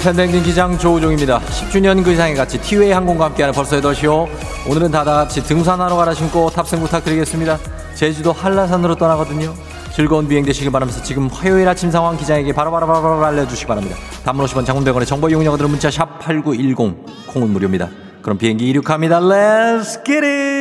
팬댕진 기장 조우종입니다. 10주년 그 이상의 같이 티웨이 항공과 함께하는 벌써 8시요. 오늘은 다다같이 등산하러 가라 신고 탑승 부탁드리겠습니다. 제주도 한라산으로 떠나거든요. 즐거운 비행 되시길 바라면서 지금 화요일 아침 상황 기장에게 바로바로바로 알려주시기 바랍니다. 단문 50원 장문대원의 정보 이용료들은 문자 샵 8910 콩은 무료입니다. 그럼 비행기 이륙합니다. Let's get it!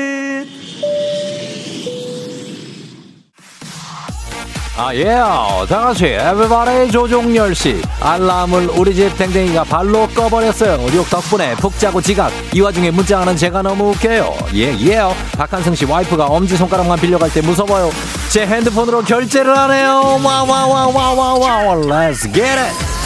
아, 예, 다 같이, 에브바레 조종 10시. 알람을 우리 집 댕댕이가 발로 꺼버렸어요. 뉴욕 덕분에 푹 자고 지각. 이 와중에 문자하는 제가 너무 웃겨요. 예, 예. 박한승 씨 와이프가 엄지손가락만 빌려갈 때 무서워요. 제 핸드폰으로 결제를 하네요. 와와와와와와. Let's get it!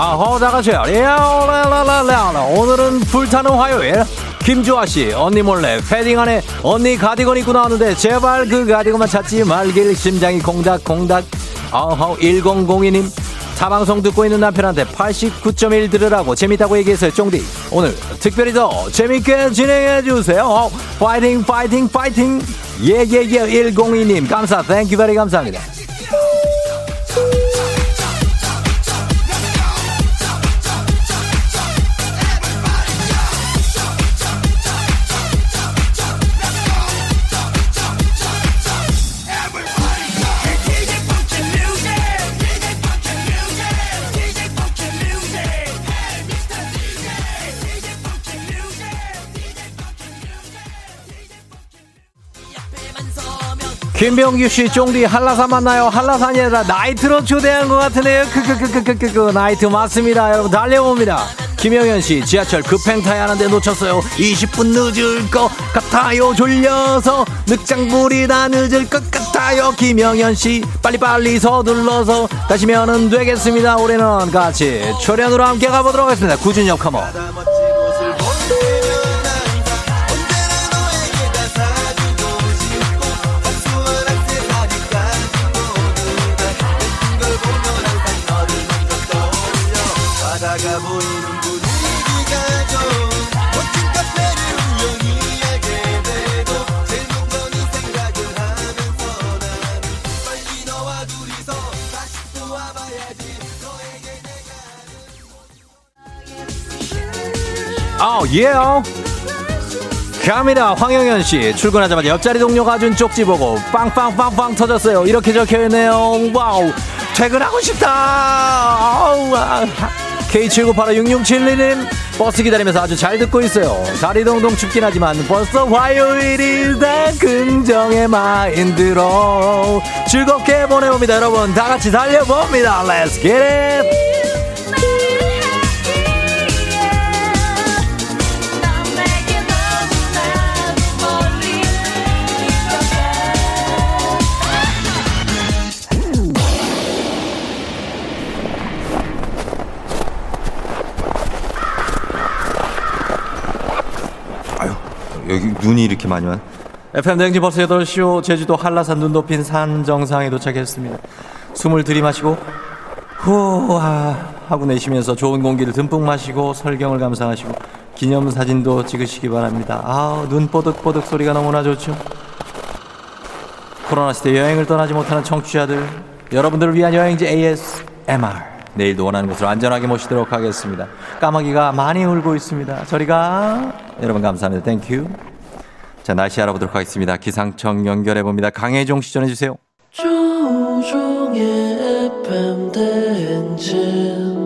아호 다같이요. 랴라라라라 오늘은 불타는 화요일. 김주아 씨 언니 몰래 패딩 안에 언니 가디건 입고 나왔는데 제발 그 가디건만 찾지 말길 심장이 콩닥콩닥. 아호 1002님. 타방송 듣고 있는 남편한테 89.1 들으라고 재밌다고 얘기했어요 쫑디. 오늘 특별히 더 재밌게 진행해 주세요. 파이팅 파이팅 파이팅. 예예예 102님. 감사 thank you very 감사합니다 김병규 씨, 쫑디 한라산 만나요. 한라산이 아니라 나이트로 초대한 것 같으네요. 크크크크크크 나이트 맞습니다. 여러분 달려봅니다. 김영현 씨, 지하철 급행 타야 하는데 놓쳤어요. 20분 늦을 것 같아요. 졸려서 늑장불이 다 늦을 것 같아요. 김영현 씨, 빨리빨리 서둘러서 가시면은 되겠습니다. 우리는 같이 초련으로 함께 가보도록 하겠습니다. 구준엽 커머. 아우 예 갑니다 황영현 씨 출근하자마자 옆자리 동료가 준 쪽지 보고 빵빵빵빵 터졌어요. 이렇게 적혀있네요. 와우. 퇴근하고 싶다. 아우 아. K79856672님 버스 기다리면서 아주 잘 듣고 있어요. 다리 동동 춥긴 하지만 벌써 화요일이다. 긍정의 마인드로 즐겁게 보내봅니다. 여러분 다 같이 달려봅니다. Let's get it 여기 눈이 이렇게 많이 왔. FM 댕지 버스 8시오 제주도 한라산 눈 높인 산 정상에 도착했습니다. 숨을 들이마시고 후 하고 내쉬면서 좋은 공기를 듬뿍 마시고 설경을 감상하시고 기념사진도 찍으시기 바랍니다. 아, 눈 뽀득뽀득 소리가 너무나 좋죠. 코로나 시대 여행을 떠나지 못하는 청취자들 여러분들을 위한 여행지 ASMR 내일도 원하는 곳으로 안전하게 모시도록 하겠습니다. 까마귀가 많이 울고 있습니다. 저리가 여러분 감사합니다. Thank you. 자 날씨 알아보도록 하겠습니다. 기상청 연결해 봅니다. 강혜종 씨 전해 주세요. 조우종의 FM 대행진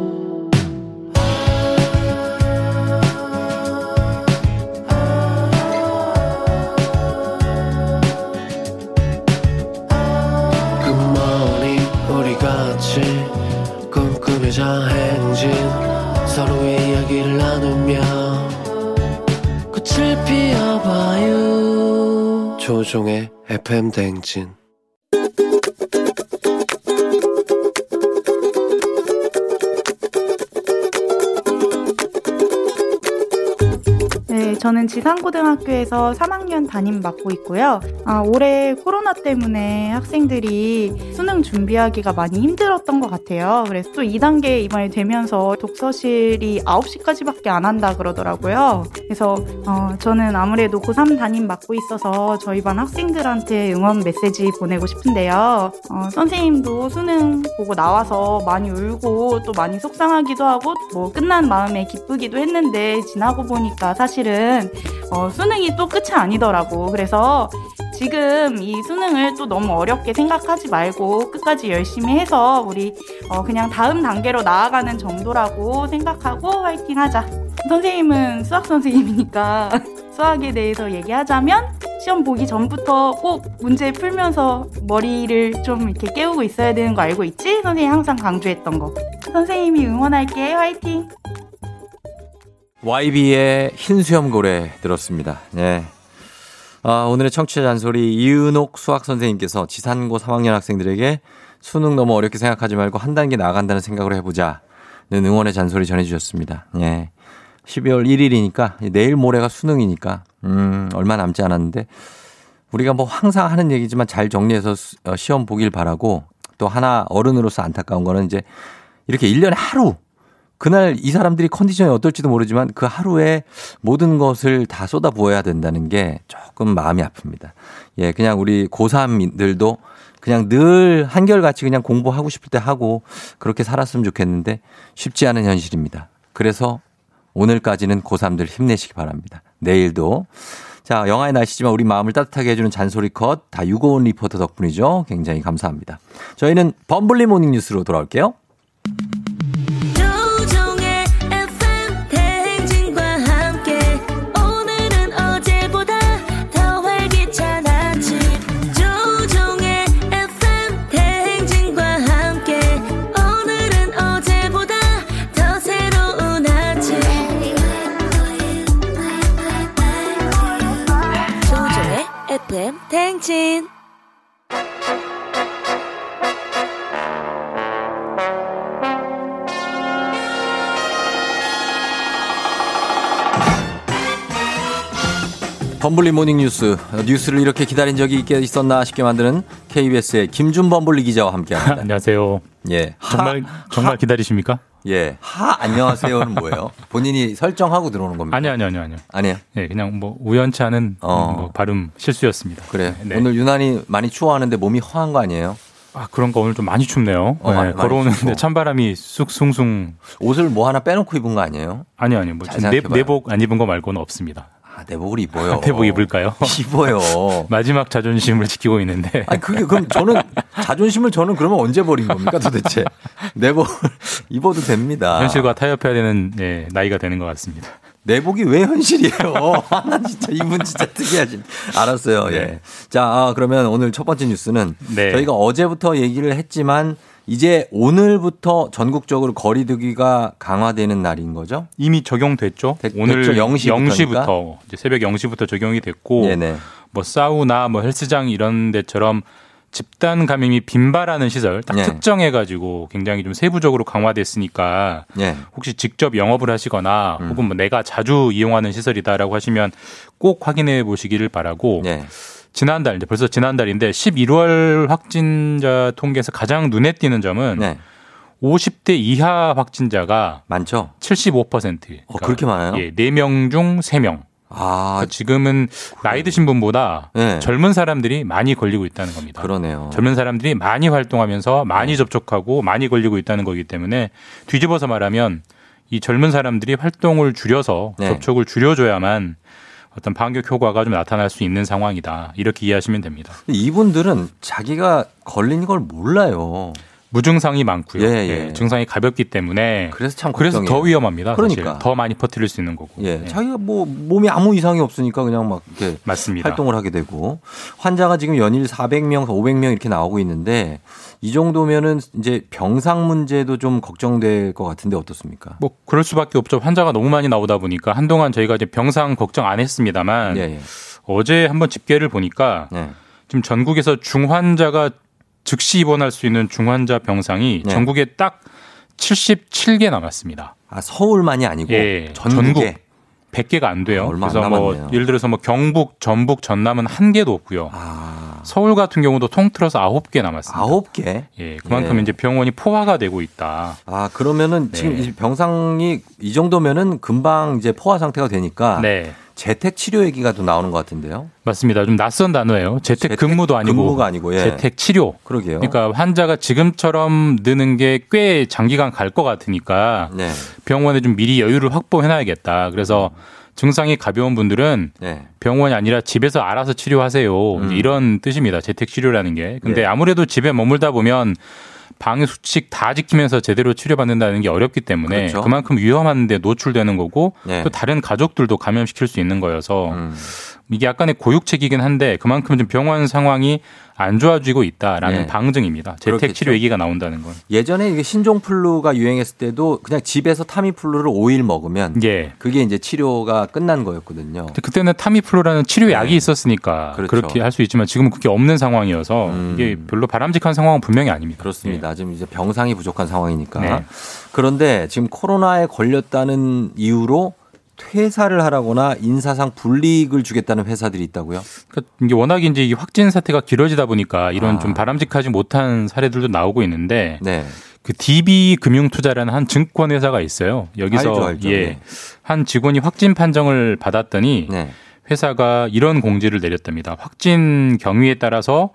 조종의 FM 대행진 저는 지상고등학교에서 3학년 담임 맡고 있고요. 아, 올해 코로나 때문에 학생들이 수능 준비하기가 많이 힘들었던 것 같아요. 그래서 또 2단계 이번에 되면서 독서실이 9시까지밖에 안 한다 그러더라고요. 그래서 어, 저는 아무래도 고3 담임 맡고 있어서 저희 반 학생들한테 응원 메시지 보내고 싶은데요. 어, 선생님도 수능 보고 나와서 많이 울고 또 많이 속상하기도 하고 뭐 끝난 마음에 기쁘기도 했는데 지나고 보니까 사실은 어, 수능이 또 끝이 아니더라고. 그래서 지금 이 수능을 또 너무 어렵게 생각하지 말고 끝까지 열심히 해서 우리 어, 그냥 다음 단계로 나아가는 정도라고 생각하고 화이팅 하자. 선생님은 수학 선생님이니까 수학에 대해서 얘기하자면 시험 보기 전부터 꼭 문제 풀면서 머리를 좀 이렇게 깨우고 있어야 되는 거 알고 있지? 선생님이 항상 강조했던 거. 선생님이 응원할게. 화이팅! YB의 흰수염고래 들었습니다. 예. 아, 오늘의 청취자 잔소리 이은옥 수학 선생님께서 지산고 3학년 학생들에게 수능 너무 어렵게 생각하지 말고 한 단계 나아간다는 생각으로 해보자는 응원의 잔소리 전해주셨습니다. 예. 12월 1일이니까 내일 모레가 수능이니까 음, 얼마 남지 않았는데 우리가 뭐 항상 하는 얘기지만 잘 정리해서 수- 어, 시험 보길 바라고 또 하나 어른으로서 안타까운 거는 이제 이렇게 1년에 하루 그날 이 사람들이 컨디션이 어떨지도 모르지만 그 하루에 모든 것을 다 쏟아 부어야 된다는 게 조금 마음이 아픕니다. 예, 그냥 우리 고3들도 그냥 늘 한결같이 그냥 공부하고 싶을 때 하고 그렇게 살았으면 좋겠는데 쉽지 않은 현실입니다. 그래서 오늘까지는 고3들 힘내시기 바랍니다. 내일도. 자, 영하의 날씨지만 우리 마음을 따뜻하게 해주는 잔소리 컷 다 유고온 리포터 덕분이죠. 굉장히 감사합니다. 저희는 범블리 모닝 뉴스로 돌아올게요. 대행진 범블리 모닝 뉴스 뉴스를 이렇게 기다린 적이 있게 있었나 싶게 만드는 KBS의 김준 범블리 기자와 함께합니다. 안녕하세요. 예, 정말 정말 기다리십니까? 예, 하 안녕하세요는 뭐예요? 본인이 설정하고 들어오는 겁니다. 아니요, 아니요, 아니요, 아니요. 아니에요. 예, 그냥 뭐 우연치 않은 어. 뭐 발음 실수였습니다. 그래. 네. 오늘 유난히 많이 추워하는데 몸이 허한 거 아니에요? 아 그런 거 오늘 좀 많이 춥네요. 어, 네, 많이- 걸어오는데 춥고. 찬바람이 쑥숭숭. 옷을 뭐 하나 빼놓고 입은 거 아니에요? 아니요, 아니요. 뭐. 내복 안 입은 거 말고는 없습니다. 아, 내복을 입어요. 내복 입을까요? 입어요. 마지막 자존심을 지키고 있는데. 아니 그게 그럼 저는 자존심을 저는 그러면 언제 버린 겁니까 도대체? 내복을 입어도 됩니다. 현실과 타협해야 되는 예, 나이가 되는 것 같습니다. 내복이 왜 현실이에요? 아, 나 진짜 이분 진짜 특이하지. 알았어요. 예. 자, 아, 그러면 오늘 첫 번째 뉴스는 네. 저희가 어제부터 얘기를 했지만 이제 오늘부터 전국적으로 거리두기가 강화되는 날인 거죠? 이미 적용됐죠. 됐- 오늘 됐죠. 0시부터니까. 0시부터 이제 새벽 0시부터 적용이 됐고 네네. 뭐 사우나 뭐 헬스장 이런 데처럼 집단 감염이 빈발하는 시설 딱 네. 특정해 가지고 굉장히 좀 세부적으로 강화됐으니까 예. 혹시 직접 영업을 하시거나 음. 혹은 뭐 내가 자주 이용하는 시설이다라고 하시면 꼭 확인해 보시기를 바라고 예. 지난달 이제 벌써 지난달인데 11월 확진자 통계에서 가장 눈에 띄는 점은 네. 50대 이하 확진자가 많죠? 75%. 어, 그렇게 많아요? 예, 4명 중 3명. 아, 그러니까 지금은 나이 드신 분보다 네. 젊은 사람들이 많이 걸리고 있다는 겁니다. 그러네요. 젊은 사람들이 많이 활동하면서 많이 접촉하고 많이 걸리고 있다는 거기 때문에 뒤집어서 말하면 이 젊은 사람들이 활동을 줄여서 네. 접촉을 줄여줘야만 어떤 반격 효과가 좀 나타날 수 있는 상황이다. 이렇게 이해하시면 됩니다. 이분들은 자기가 걸린 걸 몰라요. 무증상이 많고요. 예, 예, 예. 증상이 가볍기 때문에 그래서 참 그래서 걱정이에요. 더 위험합니다. 사실. 그러니까. 더 많이 퍼뜨릴 수 있는 거고. 예. 네. 자기가 뭐 몸에 아무 이상이 없으니까 그냥 막 이렇게 맞습니다. 활동을 하게 되고 환자가 지금 연일 400명, 500명 이렇게 나오고 있는데 이 정도면은 이제 병상 문제도 좀 걱정될 것 같은데 어떻습니까? 뭐 그럴 수밖에 없죠. 환자가 너무 많이 나오다 보니까 한동안 저희가 이제 병상 걱정 안 했습니다만 예, 예. 어제 한번 집계를 보니까 네. 지금 전국에서 중환자가 즉시 입원할 수 있는 중환자 병상이 네. 전국에 딱 77개 남았습니다. 아, 서울만이 아니고 예, 전국에 전국 100개가 안 돼요. 안 그래서 뭐 남았네요. 예를 들어서 뭐 경북, 전북, 전남은 한 개도 없고요. 서울 같은 경우도 통틀어서 아홉 개 남았습니다. 아홉 개? 예, 그만큼 예. 이제 병원이 포화가 되고 있다. 아, 그러면은 네. 지금 이 병상이 이 정도면은 금방 이제 포화 상태가 되니까 네. 재택 치료 얘기가 또 나오는 것 같은데요. 맞습니다. 좀 낯선 단어예요. 재택, 근무도 아니고 근무가 아니고, 예. 재택 치료. 그러게요. 그러니까 환자가 지금처럼 느는 게 꽤 장기간 갈 것 같으니까 네. 병원에 좀 미리 여유를 확보해 놔야겠다. 그래서 증상이 가벼운 분들은 네. 병원이 아니라 집에서 알아서 치료하세요. 이제 이런 뜻입니다. 재택 치료라는 게. 근데 음. 네. 아무래도 집에 머물다 보면 방역 수칙 다 지키면서 제대로 치료받는다는 게 어렵기 때문에 그렇죠. 그만큼 위험한데 노출되는 거고 네. 음. 또 다른 가족들도 감염시킬 수 있는 거여서 이게 약간의 고육책이긴 한데 그만큼 좀 병원 상황이 안 좋아지고 있다라는 네. 방증입니다. 재택. 치료 얘기가 나온다는 건. 예전에 이게 신종플루가 유행했을 때도 그냥 집에서 타미플루를 5일 먹으면 예. 그게 이제 치료가 끝난 거였거든요. 그때는 타미플루라는 치료약이 있었으니까 네. 그렇죠. 음. 그렇게 할 수 있지만 지금은 그게 없는 상황이어서 이게 별로 바람직한 상황은 분명히 아닙니다. 그렇습니다. 지금 이제 병상이 부족한 상황이니까. 네. 그런데 지금 코로나에 걸렸다는 이유로 퇴사를 하라거나 인사상 불이익을 주겠다는 회사들이 있다고요? 그러니까 이게 워낙 이제 이 확진 사태가 길어지다 보니까 이런 아. 좀 바람직하지 못한 사례들도 나오고 있는데 네. 그 DB 금융투자라는 한 증권 회사가 있어요. 여기서 알죠, 알죠. 예. 네. 한 직원이 확진 판정을 받았더니 회사가 이런 공지를 내렸답니다. 확진 경위에 따라서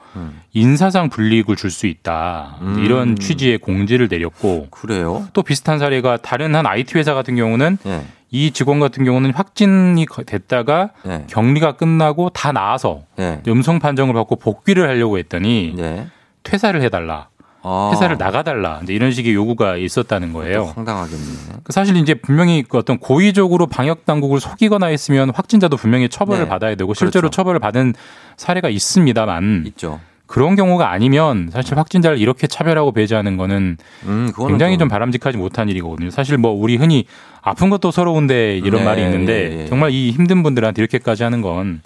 인사상 불이익을 줄 수 있다. 음. 이런 취지의 공지를 내렸고 그래요? 또 비슷한 사례가 다른 한 IT 회사 같은 경우는 네. 이 직원 같은 경우는 확진이 거- 됐다가 네. 격리가 끝나고 다 나아서 네. 음성 판정을 받고 복귀를 하려고 했더니 네. 퇴사를 해달라. 아. 회사를 나가달라. 이런 식의 요구가 있었다는 거예요. 황당하겠네. 그 사실 이제 분명히 그 어떤 고의적으로 방역 당국을 속이거나 했으면 확진자도 분명히 처벌을 네. 받아야 되고 실제로 그렇죠. 처벌을 받은 사례가 있습니다만 있죠. 그런 경우가 아니면 사실 확진자를 이렇게 차별하고 배제하는 거는 음, 굉장히 좀- 좀 바람직하지 못한 일이거든요. 사실 뭐 우리 흔히 아픈 것도 서러운데 이런 네, 말이 있는데 예, 예. 정말 이 힘든 분들한테 이렇게까지 하는 건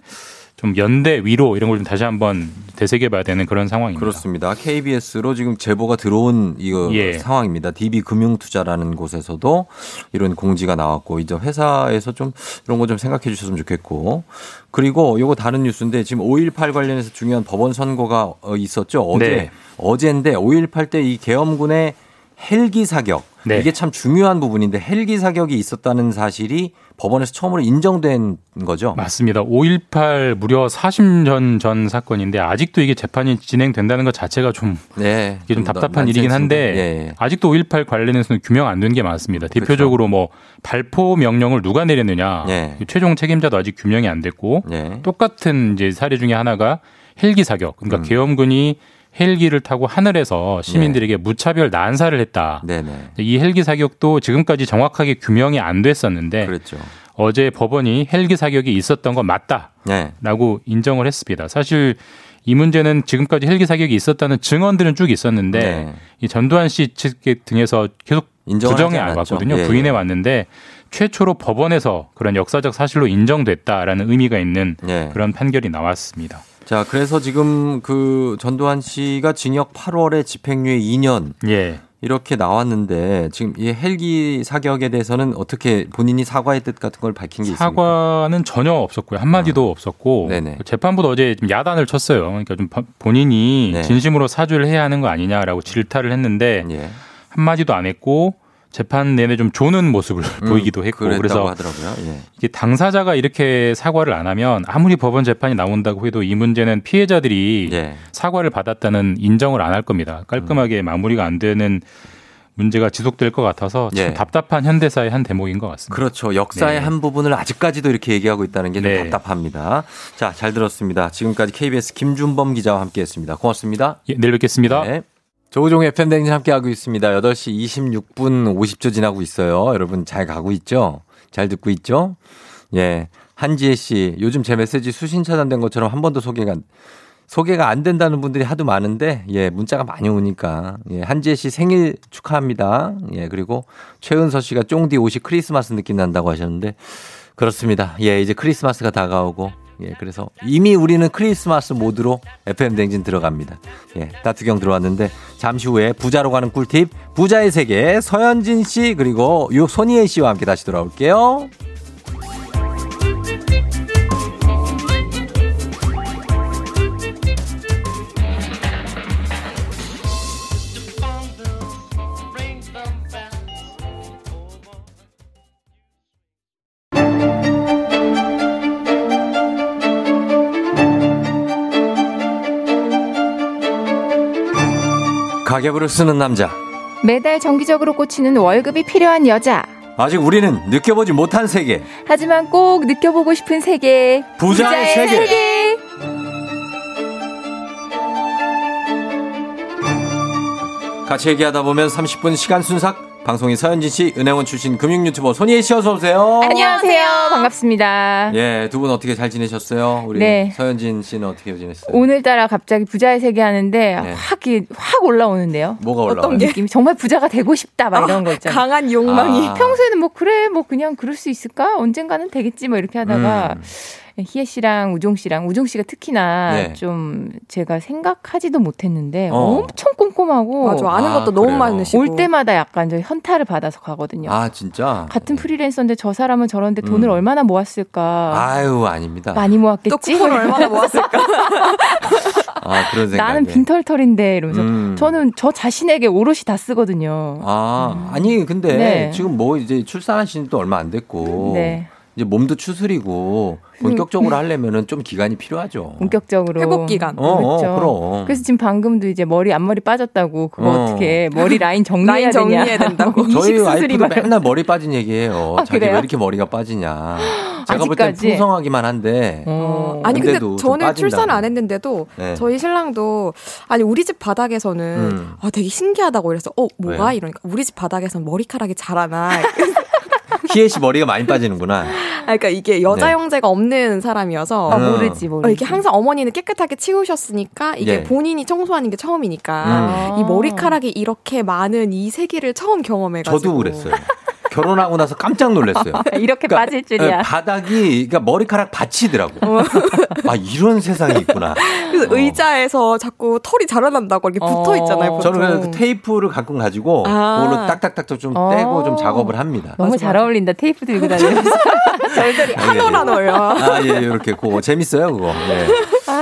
좀 연대 위로 이런 걸 좀 다시 한번 되새겨봐야 되는 그런 상황입니다. 그렇습니다. KBS로 지금 제보가 들어온 이거 예. 상황입니다. DB 금융투자라는 곳에서도 이런 공지가 나왔고 이제 회사에서 좀 이런 거 좀 생각해 주셨으면 좋겠고 그리고 요거 다른 뉴스인데 지금 5.18 관련해서 중요한 법원 선고가 어, 있었죠. 어제 네. 어제인데 5.18 때 이 계엄군의 헬기 사격 네. 이게 참 중요한 부분인데 헬기 사격이 있었다는 사실이 법원에서 처음으로 인정된 거죠. 맞습니다. 5.18 무려 40년 전 사건인데 아직도 이게 재판이 진행된다는 것 자체가 좀 네. 이게 좀 좀 답답한. 일이긴 한데 예, 예. 아직도 5.18 관련해서는 규명 안 된 게 많습니다. 그렇죠. 대표적으로 뭐 발포 명령을 누가 내렸느냐 예. 최종 책임자도 아직 규명이 안 됐고 똑같은 이제 사례 중에 하나가 헬기 사격. 그러니까 음. 계엄군이 헬기를 타고 하늘에서 시민들에게 무차별 난사를 했다. 네네. 이 헬기 사격도 지금까지 정확하게 규명이 안 됐었는데 그렇죠. 어제 법원이 헬기 사격이 있었던 건 맞다. 네. 라고 인정을 했습니다. 사실 이 문제는 지금까지 헬기 사격이 있었다는 증언들은 쭉 있었는데 네. 이 전두환 씨 측 등에서 계속 부정해. 왔거든요. 예, 부인해 예. 왔는데 최초로 법원에서 그런 역사적 사실로 인정됐다라는 의미가 있는 예. 그런 판결이 나왔습니다. 자, 그래서 지금 그 전두환 씨가 징역 8월에 집행유예 2년 예. 이렇게 나왔는데 지금 이 헬기 사격에 대해서는 어떻게 본인이 사과의 뜻 같은 걸 밝힌 게 있습니까? 사과는 전혀 없었고요. 한마디도 없었고 그 재판부도 어제 좀 야단을 쳤어요. 그러니까 좀 바- 본인이 네. 진심으로 사죄를 해야 하는 거 아니냐라고 질타를 했는데 예. 한마디도 안 했고 재판 내내 좀 조는 모습을 보이기도 했고 음, 그래서 하더라고요. 예. 이게 당사자가 이렇게 사과를 안 하면 아무리 법원 재판이 나온다고 해도 이 문제는 피해자들이 예. 사과를 받았다는 인정을 안 할 겁니다. 음. 깔끔하게 마무리가 안 되는 문제가 지속될 것 같아서 참 예. 답답한 현대사의 한 대목인 것 같습니다. 그렇죠. 역사의 네. 한 부분을 아직까지도 이렇게 얘기하고 있다는 게좀 네. 답답합니다. 자, 잘 들었습니다. 지금까지 KBS 김준범 기자와 함께 했습니다. 고맙습니다. 예, 내일 뵙겠습니다. 네. 조우종의 FM 댕진 함께하고 있습니다. 8시 26분 50초 지나고 있어요. 여러분 잘 가고 있죠? 잘 듣고 있죠? 예. 한지혜 씨, 요즘 제 메시지 수신 차단된 것처럼 한 번도 소개가 안- 소개가 안 된다는 분들이 하도 많은데 예 문자가 많이 오니까 예 한지혜 씨 생일 축하합니다 예 그리고 최은서 씨가 쫑디 옷이 크리스마스 느낌 난다고 하셨는데 그렇습니다 예 이제 크리스마스가 다가오고 예 그래서 이미 우리는 크리스마스 모드로 FM 댕진 들어갑니다 예 따투경 들어왔는데 잠시 후에 부자로 가는 꿀팁 부자의 세계 서현진 씨 그리고 요 손희애 씨와 함께 다시 돌아올게요. 가계부를 쓰는 남자. 매달 정기적으로 꽂히는 월급이 필요한 여자. 아직 우리는 느껴보지 못한 세계. 하지만 꼭 느껴보고 싶은 세계. 부자의 세계. 같이 얘기하다 보면 30분 시간 순삭. 방송인 서현진 씨, 은행원 출신 금융 유튜버 손희애 씨 어서 오세요. 안녕하세요. 반갑습니다. 예, 두 분 어떻게 잘 지내셨어요? 우리 네. 서현진 씨는 어떻게 지냈어요? 오늘따라 갑자기 부자의 세계 하는데 네. 확, 이- 확 올라오는데요. 뭐가 올라와요? 어떤 느낌? 정말 부자가 되고 싶다 막 이런 거 있잖아요. 강한 욕망이. 아. 평소에는 뭐 그래 뭐 그냥 그럴 수 있을까? 언젠가는 되겠지 뭐 이렇게 하다가 음. 희애 씨랑 우종 씨랑 우종 씨가 특히나 네. 좀 제가 생각하지도 못했는데 어. 엄청 꼼꼼하고 맞아, 아는 아, 것도 너무 그래요? 많으시고. 올 때마다 약간 저 현타를 받아서 가거든요. 아, 진짜? 같은 프리랜서인데 저 사람은 저런데 돈을 음. 얼마나 모았을까? 아유, 아닙니다. 많이 모았겠지. 또 쿠폰 얼마나 모았을까? 아, 그런 생각. 나는 빈털털인데 이러면서 음. 저는 저 자신에게 오롯이 다 쓰거든요. 아, 아니, 근데 네. 지금 뭐 이제 출산하신 지도 얼마 안 됐고. 네. 이제 몸도 추스리고 본격적으로 하려면은 좀 기간이 필요하죠. 본격적으로 회복 기간. 어, 어, 그렇죠. 그럼. 그래서 지금 방금도 이제 머리 앞머리 빠졌다고 그거 어. 어. 떻게 머리 라인 정리해야 라인 되냐. 정리해야 된다고. 저희 와이프도 막 맨날 머리 빠진 얘기해요. 아, 자기 그래요? 왜 이렇게 머리가 빠지냐. 제가 볼 땐? 풍성하기만 한데. 어. 아니 근데 저는. 출산을 안 했는데도 네. 저희 신랑도 아니 우리 집 바닥에서는 음. 아 되게 신기하다고 이래서 어 뭐가 왜요? 이러니까 우리 집 바닥에서는 머리카락이 자라나 희애 씨 머리가 많이 빠지는구나. 아, 그러니까 이게 여자 네. 형제가 없는 사람이어서 아, 음. 모르지 모르지. 어, 이게 항상 어머니는 깨끗하게 치우셨으니까 이게 예. 본인이 청소하는 게 처음이니까 음. 이 머리카락이 이렇게 많은 이 세계를 처음 경험해가지고 저도 그랬어요. 결혼하고 나서 깜짝 놀랐어요. 이렇게 그러니까, 빠질 줄이야. 예, 바닥이 그러니까 머리카락 받치더라고. 아 이런 세상이 있구나. 그래서 어. 의자에서 자꾸 털이 자라난다고 이렇게 어. 붙어 있잖아요. 보통. 저는 그 테이프를 가끔 가지고 아. 그걸로 딱딱딱 좀 어. 떼고 좀 작업을 합니다. 너무 잘 어울린다. 테이프 들고 다니면서. 절절히 한올 한올. 아, 예, 이렇게 그거 재밌어요, 그거. 예.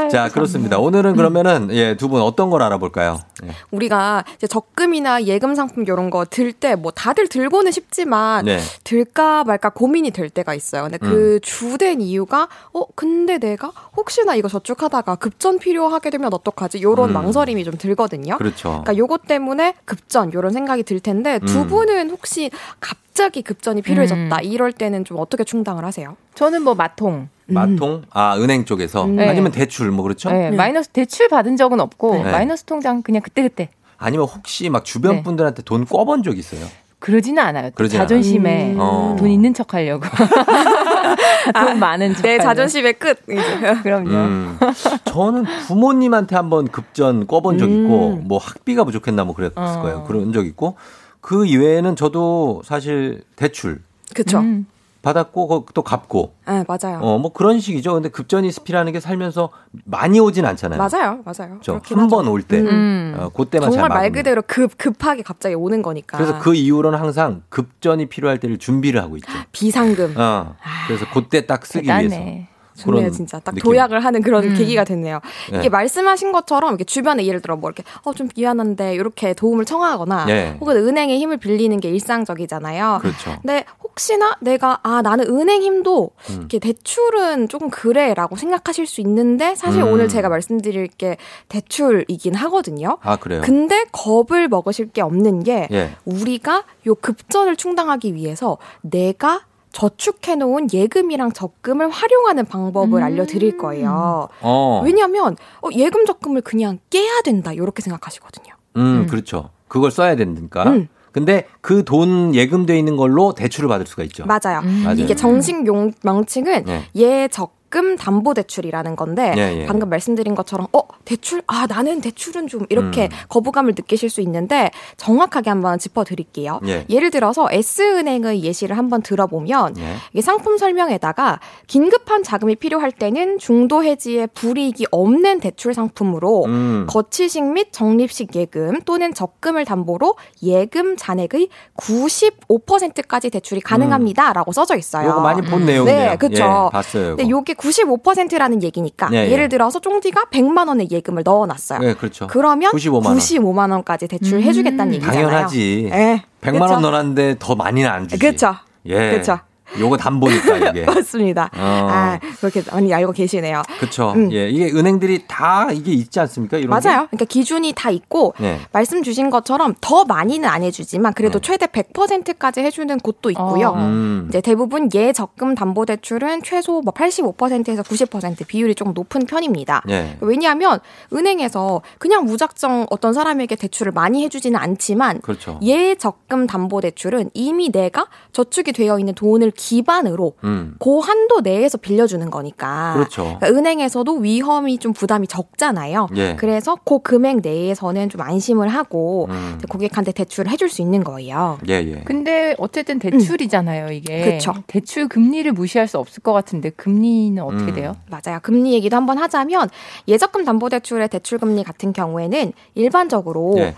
자, 그렇습니다. 오늘은 그러면은 예, 두 분 어떤 걸 알아볼까요? 예. 우리가 이제 적금이나 예금 상품 이런 거 들 때 뭐 다들 들고는 싶지만 네. 들까 말까 고민이 될 때가 있어요. 근데 음. 그 주된 이유가 어 근데 내가 혹시나 이거 저축하다가 급전 필요하게 되면 어떡하지? 요런 음. 망설임이 좀 들거든요. 그렇죠. 그러니까 요것 때문에 급전 요런 생각이 들 텐데 두 음. 분은 혹시 갑자기 급전이 필요해졌다 이럴 때는 좀 어떻게 충당을 하세요? 저는 뭐 마통. 마통? 아, 은행 쪽에서. 네. 아니면 대출, 뭐 그렇죠? 네, 마이너스 대출 받은 적은 없고 네. 마이너스 통장 그냥 그때 그때. 아니면 혹시 막 주변 네. 분들한테 돈 꿔본 적 있어요? 그러지는 않아요. 또 그러진 자존심에 않아요. 어. 돈 있는 척 하려고. 돈 많은 척. 내 하려고. 자존심의 끝. 이제. 그럼요. 음. 저는 부모님한테 한번 급전 꿔본 적 있고, 음. 뭐 학비가 부족했나 뭐 그랬을 어. 거예요. 그런 적 있고, 그 이외에는 저도 사실 대출 그쵸. 음. 받았고, 또 갚고, 네, 맞아요. 어, 뭐 그런 식이죠. 근데 급전이 스피라는 게 살면서 많이 오진 않잖아요. 맞아요, 맞아요. 그렇긴 한 하죠. 번올 때, 음. 어, 그때만 잘 정말 말. 그대로 급 급하게 갑자기 오는 거니까. 그래서 그 이후로는 항상 급전이 필요할 때를 준비를 하고 있죠. 비상금. 어, 그래서 그때 딱 쓰기 위해서. 대단해. 좋네요, 그런 진짜. 딱 느낌. 도약을 하는 그런 음. 계기가 됐네요. 네. 이게 말씀하신 것처럼 이렇게 주변에 예를 들어 뭐 이렇게 어 좀 미안한데 이렇게 도움을 청하거나 네. 혹은 은행의 힘을 빌리는 게 일상적이잖아요. 그렇죠. 근데 혹시나 내가 아 나는 은행 힘도 음. 이렇게 대출은 조금 그래라고 생각하실 수 있는데 사실 음. 오늘 제가 말씀드릴 게 대출이긴 하거든요. 아, 그래요? 근데 겁을 먹으실 게 없는 게 예. 우리가 요 급전을 충당하기 위해서 내가 저축해놓은 예금이랑 적금을 활용하는 방법을 음. 알려드릴 거예요. 어. 왜냐하면 어, 예금 적금을 그냥 깨야 된다 이렇게 생각하시거든요. 음, 그렇죠. 그걸 써야 되니까. 음. 근데 그 돈 예금돼 있는 걸로 대출을 받을 수가 있죠. 맞아요. 맞아요. 이게 정식 용, 명칭은 네. 예적 금 담보 대출이라는 건데 예, 예. 방금 말씀드린 것처럼 어 대출 아 나는 대출은 좀 이렇게 음. 거부감을 느끼실 수 있는데 정확하게 한번 짚어드릴게요. 예. 예를 들어서 S은행의 예시를 한번 들어보면 예. 이게 상품 설명에다가 긴급한 자금이 필요할 때는 중도 해지에 불이익이 없는 대출 상품으로 음. 거치식 및 적립식 예금 또는 적금을 담보로 예금 잔액의 95%까지 대출이 가능합니다라고 써져 있어요. 요거 많이 본 내용이네요. 네, 그렇죠. 예, 봤어요. 근데 이거. 요게 95%라는 얘기니까 예, 예. 예를 들어서 쫑디가 100만 원의 예금을 넣어놨어요. 네, 그렇죠. 그러면 95만 원. 95만 원까지 대출을 해주겠다는 얘기잖아요. 당연하지. 예, 100만 그쵸? 원 넣었는데 더 많이는 안 주지. 그렇죠. 예. 그렇죠. 요거 담보니까 이게. 맞습니다. 어. 아, 그렇게 많이 알고 계시네요. 그렇죠. 음. 예, 이게 은행들이 다 이게 있지 않습니까? 이런 게? 맞아요. 그러니까 기준이 다 있고 네. 말씀 주신 것처럼 더 많이는 안 해주지만 그래도 최대 100%까지 해주는 곳도 있고요. 음. 이제 대부분 예 적금 담보 대출은 최소 뭐 85%에서 90% 비율이 조금 높은 편입니다. 예. 왜냐하면 은행에서 그냥 무작정 어떤 사람에게 대출을 많이 해주지는 않지만 그렇죠. 예 적금 담보 대출은 이미 내가 저축이 되어 있는 돈을 기반으로 음. 그 한도 내에서 빌려주는 거니까. 그렇죠. 그러니까 은행에서도 위험이 좀 부담이 적잖아요. 예. 그래서 그 금액 내에서는 좀 안심을 하고 음. 고객한테 대출을 해줄 수 있는 거예요. 예, 예. 근데 어쨌든 대출이잖아요, 이게. 그쵸. 대출 금리를 무시할 수 없을 것 같은데 금리는 어떻게 음. 돼요? 맞아요. 금리 얘기도 한번 하자면 예적금 담보대출의 대출 금리 같은 경우에는 일반적으로 예.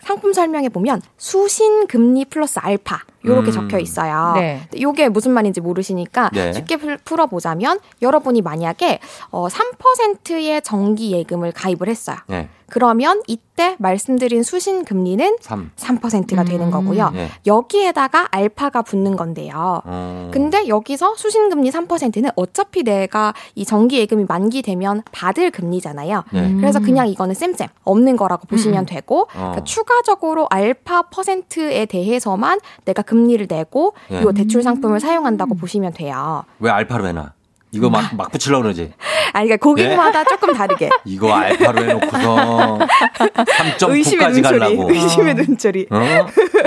상품 설명에 보면 수신 금리 플러스 알파 요렇게 음. 적혀 있어요. 네. 요게 무슨 말인지 모르시니까 네. 쉽게 풀- 풀어보자면 여러분이 만약에 어, 3%의 정기 예금을 가입을 했어요. 예. 그러면 이때 말씀드린 수신 금리는 3. 3%가 되는 거고요. 예. 여기에다가 알파가 붙는 건데요. 어. 근데 여기서 수신 금리 3%는 어차피 내가 이 정기 예금이 만기되면 받을 금리잖아요. 네. 그래서 그냥 이거는 쌤쌤 없는 거라고 보시면 되고 어. 그러니까 추가적으로 알파 퍼센트에 대해서만 내가 금 리를 내고 네. 이 대출 상품을 사용한다고 보시면 돼요. 왜 알파로 해놔? 이거 막, 막 붙이려고 그러지? 아니 그러니까 고객마다 조금 다르게 이거 알파로 해놓고서 의심의 3.9까지 눈초리, 가려고. 의심의 눈초리. 어?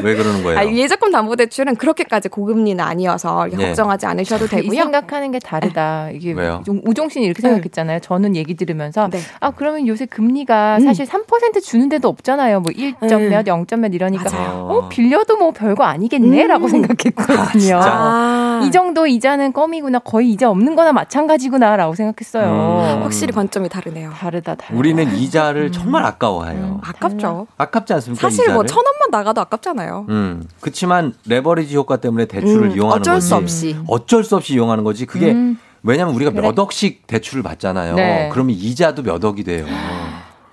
왜 그러는 거예요? 아, 예적금 담보대출은 그렇게까지 고금리는 아니어서 예. 걱정하지 않으셔도 이 되고요. 생각하는 게 다르다. 이게 왜요? 좀 우종신이 이렇게 생각했잖아요. 저는 얘기 들으면서 네. 아 그러면 요새 금리가 음. 사실 3% 주는 데도 없잖아요. 뭐 1점 음. 몇, 0점 몇 이러니까 맞아요. 어 빌려도 뭐 별거 아니겠네라고 음. 생각했거든요. 아, 진짜? 아, 이 정도 이자는 껌이구나. 거의 이자 없는 거나 마찬가지구나라고 생각했어요. 음. 확실히 관점이 다르네요. 다르다, 다르다. 우리는 이자를 정말 아까워해요. 아깝죠. 아깝지 않습니까? 사실 뭐 이자를? 천 원만 나가도 아깝잖아요. 음. 그렇지만 레버리지 효과 때문에 대출을 음, 이용하는 어쩔 거지. 수 없이. 어쩔 수 없이 이용하는 거지. 그게 음. 왜냐면 우리가 그래. 몇 억씩 대출을 받잖아요. 네. 그러면 이자도 몇 억이 돼요.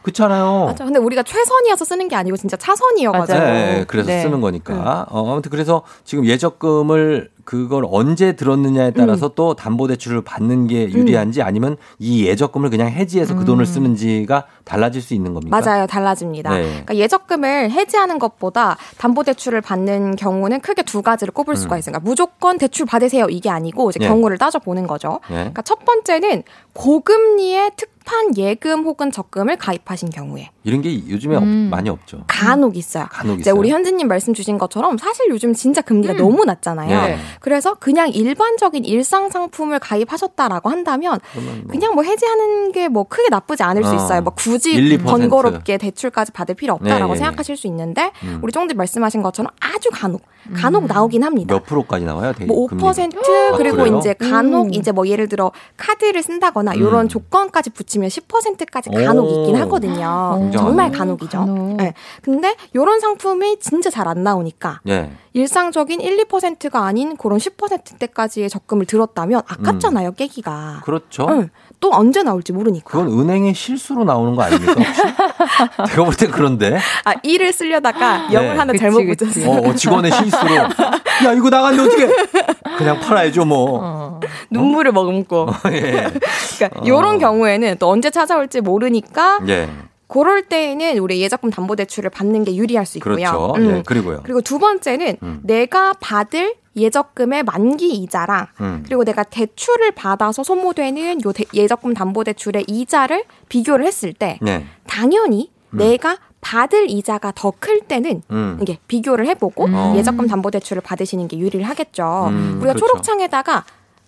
그렇잖아요. 맞아. 근데 우리가 최선이어서 쓰는 게 아니고 진짜 차선이어가지고. 네, 네, 그래서 네. 쓰는 거니까. 어, 아무튼 그래서 지금 예적금을 그걸 언제 들었느냐에 따라서 또 담보대출을 받는 게 유리한지 아니면 이 예적금을 그냥 해지해서 그 돈을 쓰는지가 달라질 수 있는 겁니까? 맞아요. 달라집니다. 네. 그러니까 예적금을 해지하는 것보다 담보대출을 받는 경우는 크게 두 가지를 꼽을 수가 있어요. 그러니까 무조건 대출 받으세요. 이게 아니고 이제 네. 경우를 따져 보는 거죠. 네. 그러니까 첫 번째는 고금리의 특 판 예금 혹은 적금을 가입하신 경우에 이런 게 요즘에 없- 음. 많이 없죠. 간혹 있어요. 간혹 이제 있어요. 우리 현진님 말씀 주신 것처럼 사실 요즘 진짜 금리가 너무 낮잖아요. 네. 그래서 그냥 일반적인 일상 상품을 가입하셨다라고 한다면 뭐 그냥 뭐 해지하는 게 뭐 크게 나쁘지 않을 수 어. 있어요. 뭐 굳이 1, 2%. 번거롭게 대출까지 받을 필요 없다라고 네, 네, 생각하실 수 있는데 음. 우리 쫑디 말씀하신 것처럼 아주 간혹 간혹 나오긴 합니다. 몇 프로까지 나와요? 대- 뭐 금리가? 5% 아, 그리고 그래요? 이제 간혹 음. 이제 뭐 예를 들어 카드를 쓴다거나 이런 음. 조건까지 붙이면 10%까지 간혹 오. 있긴 하거든요. 굉장하네. 정말 간혹이죠. 간혹. 네. 근데 이런 상품이 진짜 잘 안 나오니까 예. 일상적인 1, 2%가 아닌 그런 10%대까지의 적금을 들었다면 아깝잖아요, 깨기가. 그렇죠. 응. 또 언제 나올지 모르니까. 그건 은행의 실수로 나오는 거 아닙니까? 내가 볼 땐 그런데. 아, 1을 쓰려다가 네. 0을 하나 그치, 잘못. 붙였어요. 어, 어, 직원의 실수로. 야, 이거 나갔는데 어떻게? 그냥 팔아야죠, 뭐. 어. 눈물을 머금고. 예. 그러니까 이런 경우에는 또 언제 찾아올지 모르니까 예. 그럴 때에는 우리 예적금 담보대출을 받는 게 유리할 수 있고요. 그렇죠. 음. 예. 그리고요. 그리고 두 번째는 음. 내가 받을 예적금의 만기 이자랑 음. 그리고 내가 대출을 받아서 소모되는 요 대- 예적금 담보 대출의 이자를 비교를 했을 때 네. 당연히 내가 받을 이자가 더 클 때는 음. 이게 비교를 해보고 음. 예적금 담보 대출을 받으시는 게 유리를 하겠죠. 음, 우리가 그렇죠. 초록창에다가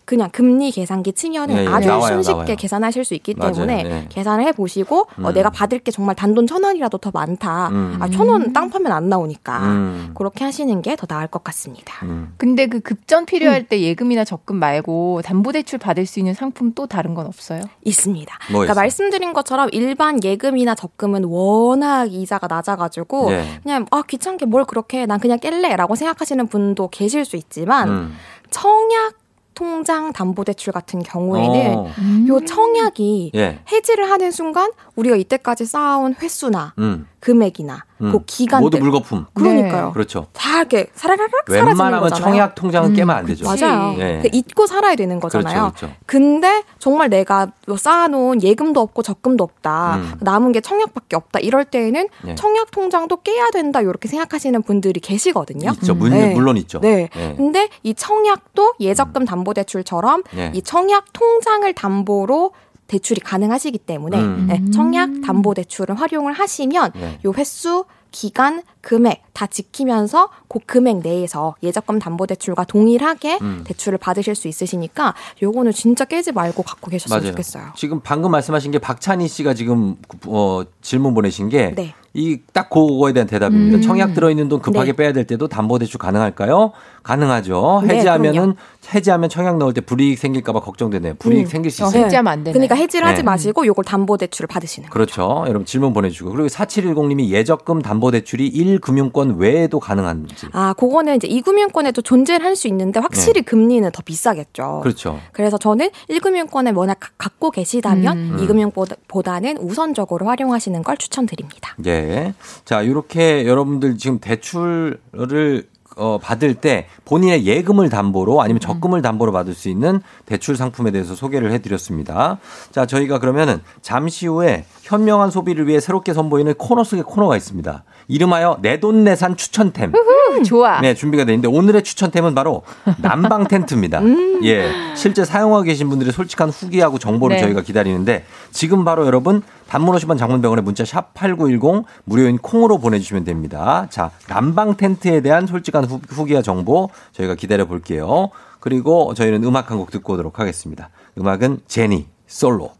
그냥 금리 계산기 치면은 예, 예. 아주 나와요, 손쉽게 나와요. 계산하실 수 있기 맞아요. 때문에 예. 계산을 해 보시고 어, 음. 내가 받을 게 정말 단돈 천 원이라도 더 많다. 음. 아, 천 원 땅 파면 안 나오니까 음. 그렇게 하시는 게 더 나을 것 같습니다. 음. 근데 그 급전 필요할 때 예금이나 적금 말고 담보대출 받을 수 있는 상품 또 다른 건 없어요? 있습니다. 뭐 그러니까 있어요? 말씀드린 것처럼 일반 예금이나 적금은 워낙 이자가 낮아가지고 예. 그냥 아 귀찮게 뭘 그렇게 해. 난 그냥 깰래라고 생각하시는 분도 계실 수 있지만 음. 청약 통장 담보 대출 같은 경우에는 어. 요 청약이 예. 해지를 하는 순간 우리가 이때까지 쌓아온 횟수나 음. 금액이나 음. 그 기간들. 모두 물거품. 그러니까요. 그렇죠. 다 이렇게 사라라락 사라지는 웬만하면 거잖아요. 청약 통장은 깨면 안 되죠. 맞아요. 예. 그 잊고 살아야 되는 거잖아요. 그렇죠, 그렇죠. 근데 정말 내가 뭐 쌓아놓은 예금도 없고 적금도 없다. 음. 남은 게 청약밖에 없다. 이럴 때에는 예. 청약 통장도 깨야 된다. 이렇게 생각하시는 분들이 계시거든요. 있죠. 물, 네. 물론 있죠. 네. 예. 근데 이 청약도 예적금 담보대출처럼 예. 이 청약 통장을 담보로 대출이 가능하시기 때문에 음. 네, 청약 담보 대출을 활용을 하시면 네. 요 횟수, 기간, 금액 다 지키면서 그 금액 내에서 예적금 담보대출과 동일하게 음. 대출을 받으실 수 있으시니까 요거는 진짜 깨지 말고 갖고 계셨으면 맞아요. 좋겠어요. 지금 방금 말씀하신 게 박찬희 씨가 지금 어, 질문 보내신 게 네. 이딱 그거에 대한 대답입니다. 음. 청약 들어있는 돈 급하게 네. 빼야 될 때도 담보대출 가능할까요? 가능하죠. 네, 해지하면은 그럼요. 해지하면 청약 넣을 때 불이익 생길까봐 걱정되네요. 불이익 음. 생길 수 어, 있어요. 해지하면 안 되네. 그러니까 해지를 하지 네. 마시고 요걸 담보대출을 받으시는 거예요. 그렇죠. 여러분 질문 보내주시고 그리고 4710님이 예적금 담보대출이 1 금융권 외에도 가능한지. 아, 그거는 이제 이금융권에도 존재를 할 수 있는데 확실히 금리는 더 비싸겠죠. 네. 그렇죠. 그래서 저는 1금융권을 워낙 가- 갖고 계시다면 음. 2금융보다는 우선적으로 활용하시는 걸 추천드립니다. 예. 자, 이렇게 여러분들 지금 대출을 어, 받을 때 본인의 예금을 담보로 아니면 적금을 담보로 받을 수 있는 대출 상품에 대해서 소개를 해드렸습니다. 자, 저희가 그러면은 잠시 후에 현명한 소비를 위해 새롭게 선보이는 코너 속의 코너가 있습니다. 이름하여 내돈내산 추천템. 음, 좋아. 네, 준비가 돼 있는데 오늘의 추천템은 바로 난방 텐트입니다. 음. 예. 실제 사용하고 계신 분들의 솔직한 후기하고 정보를 네. 저희가 기다리는데 지금 바로 여러분 단문 50원 장문병원에 문자 샵 8910 무료인 콩으로 보내주시면 됩니다. 자, 난방 텐트에 대한 솔직한 후, 후기와 정보 저희가 기다려 볼게요. 그리고 저희는 음악 한 곡 듣고 오도록 하겠습니다. 음악은 제니 솔로.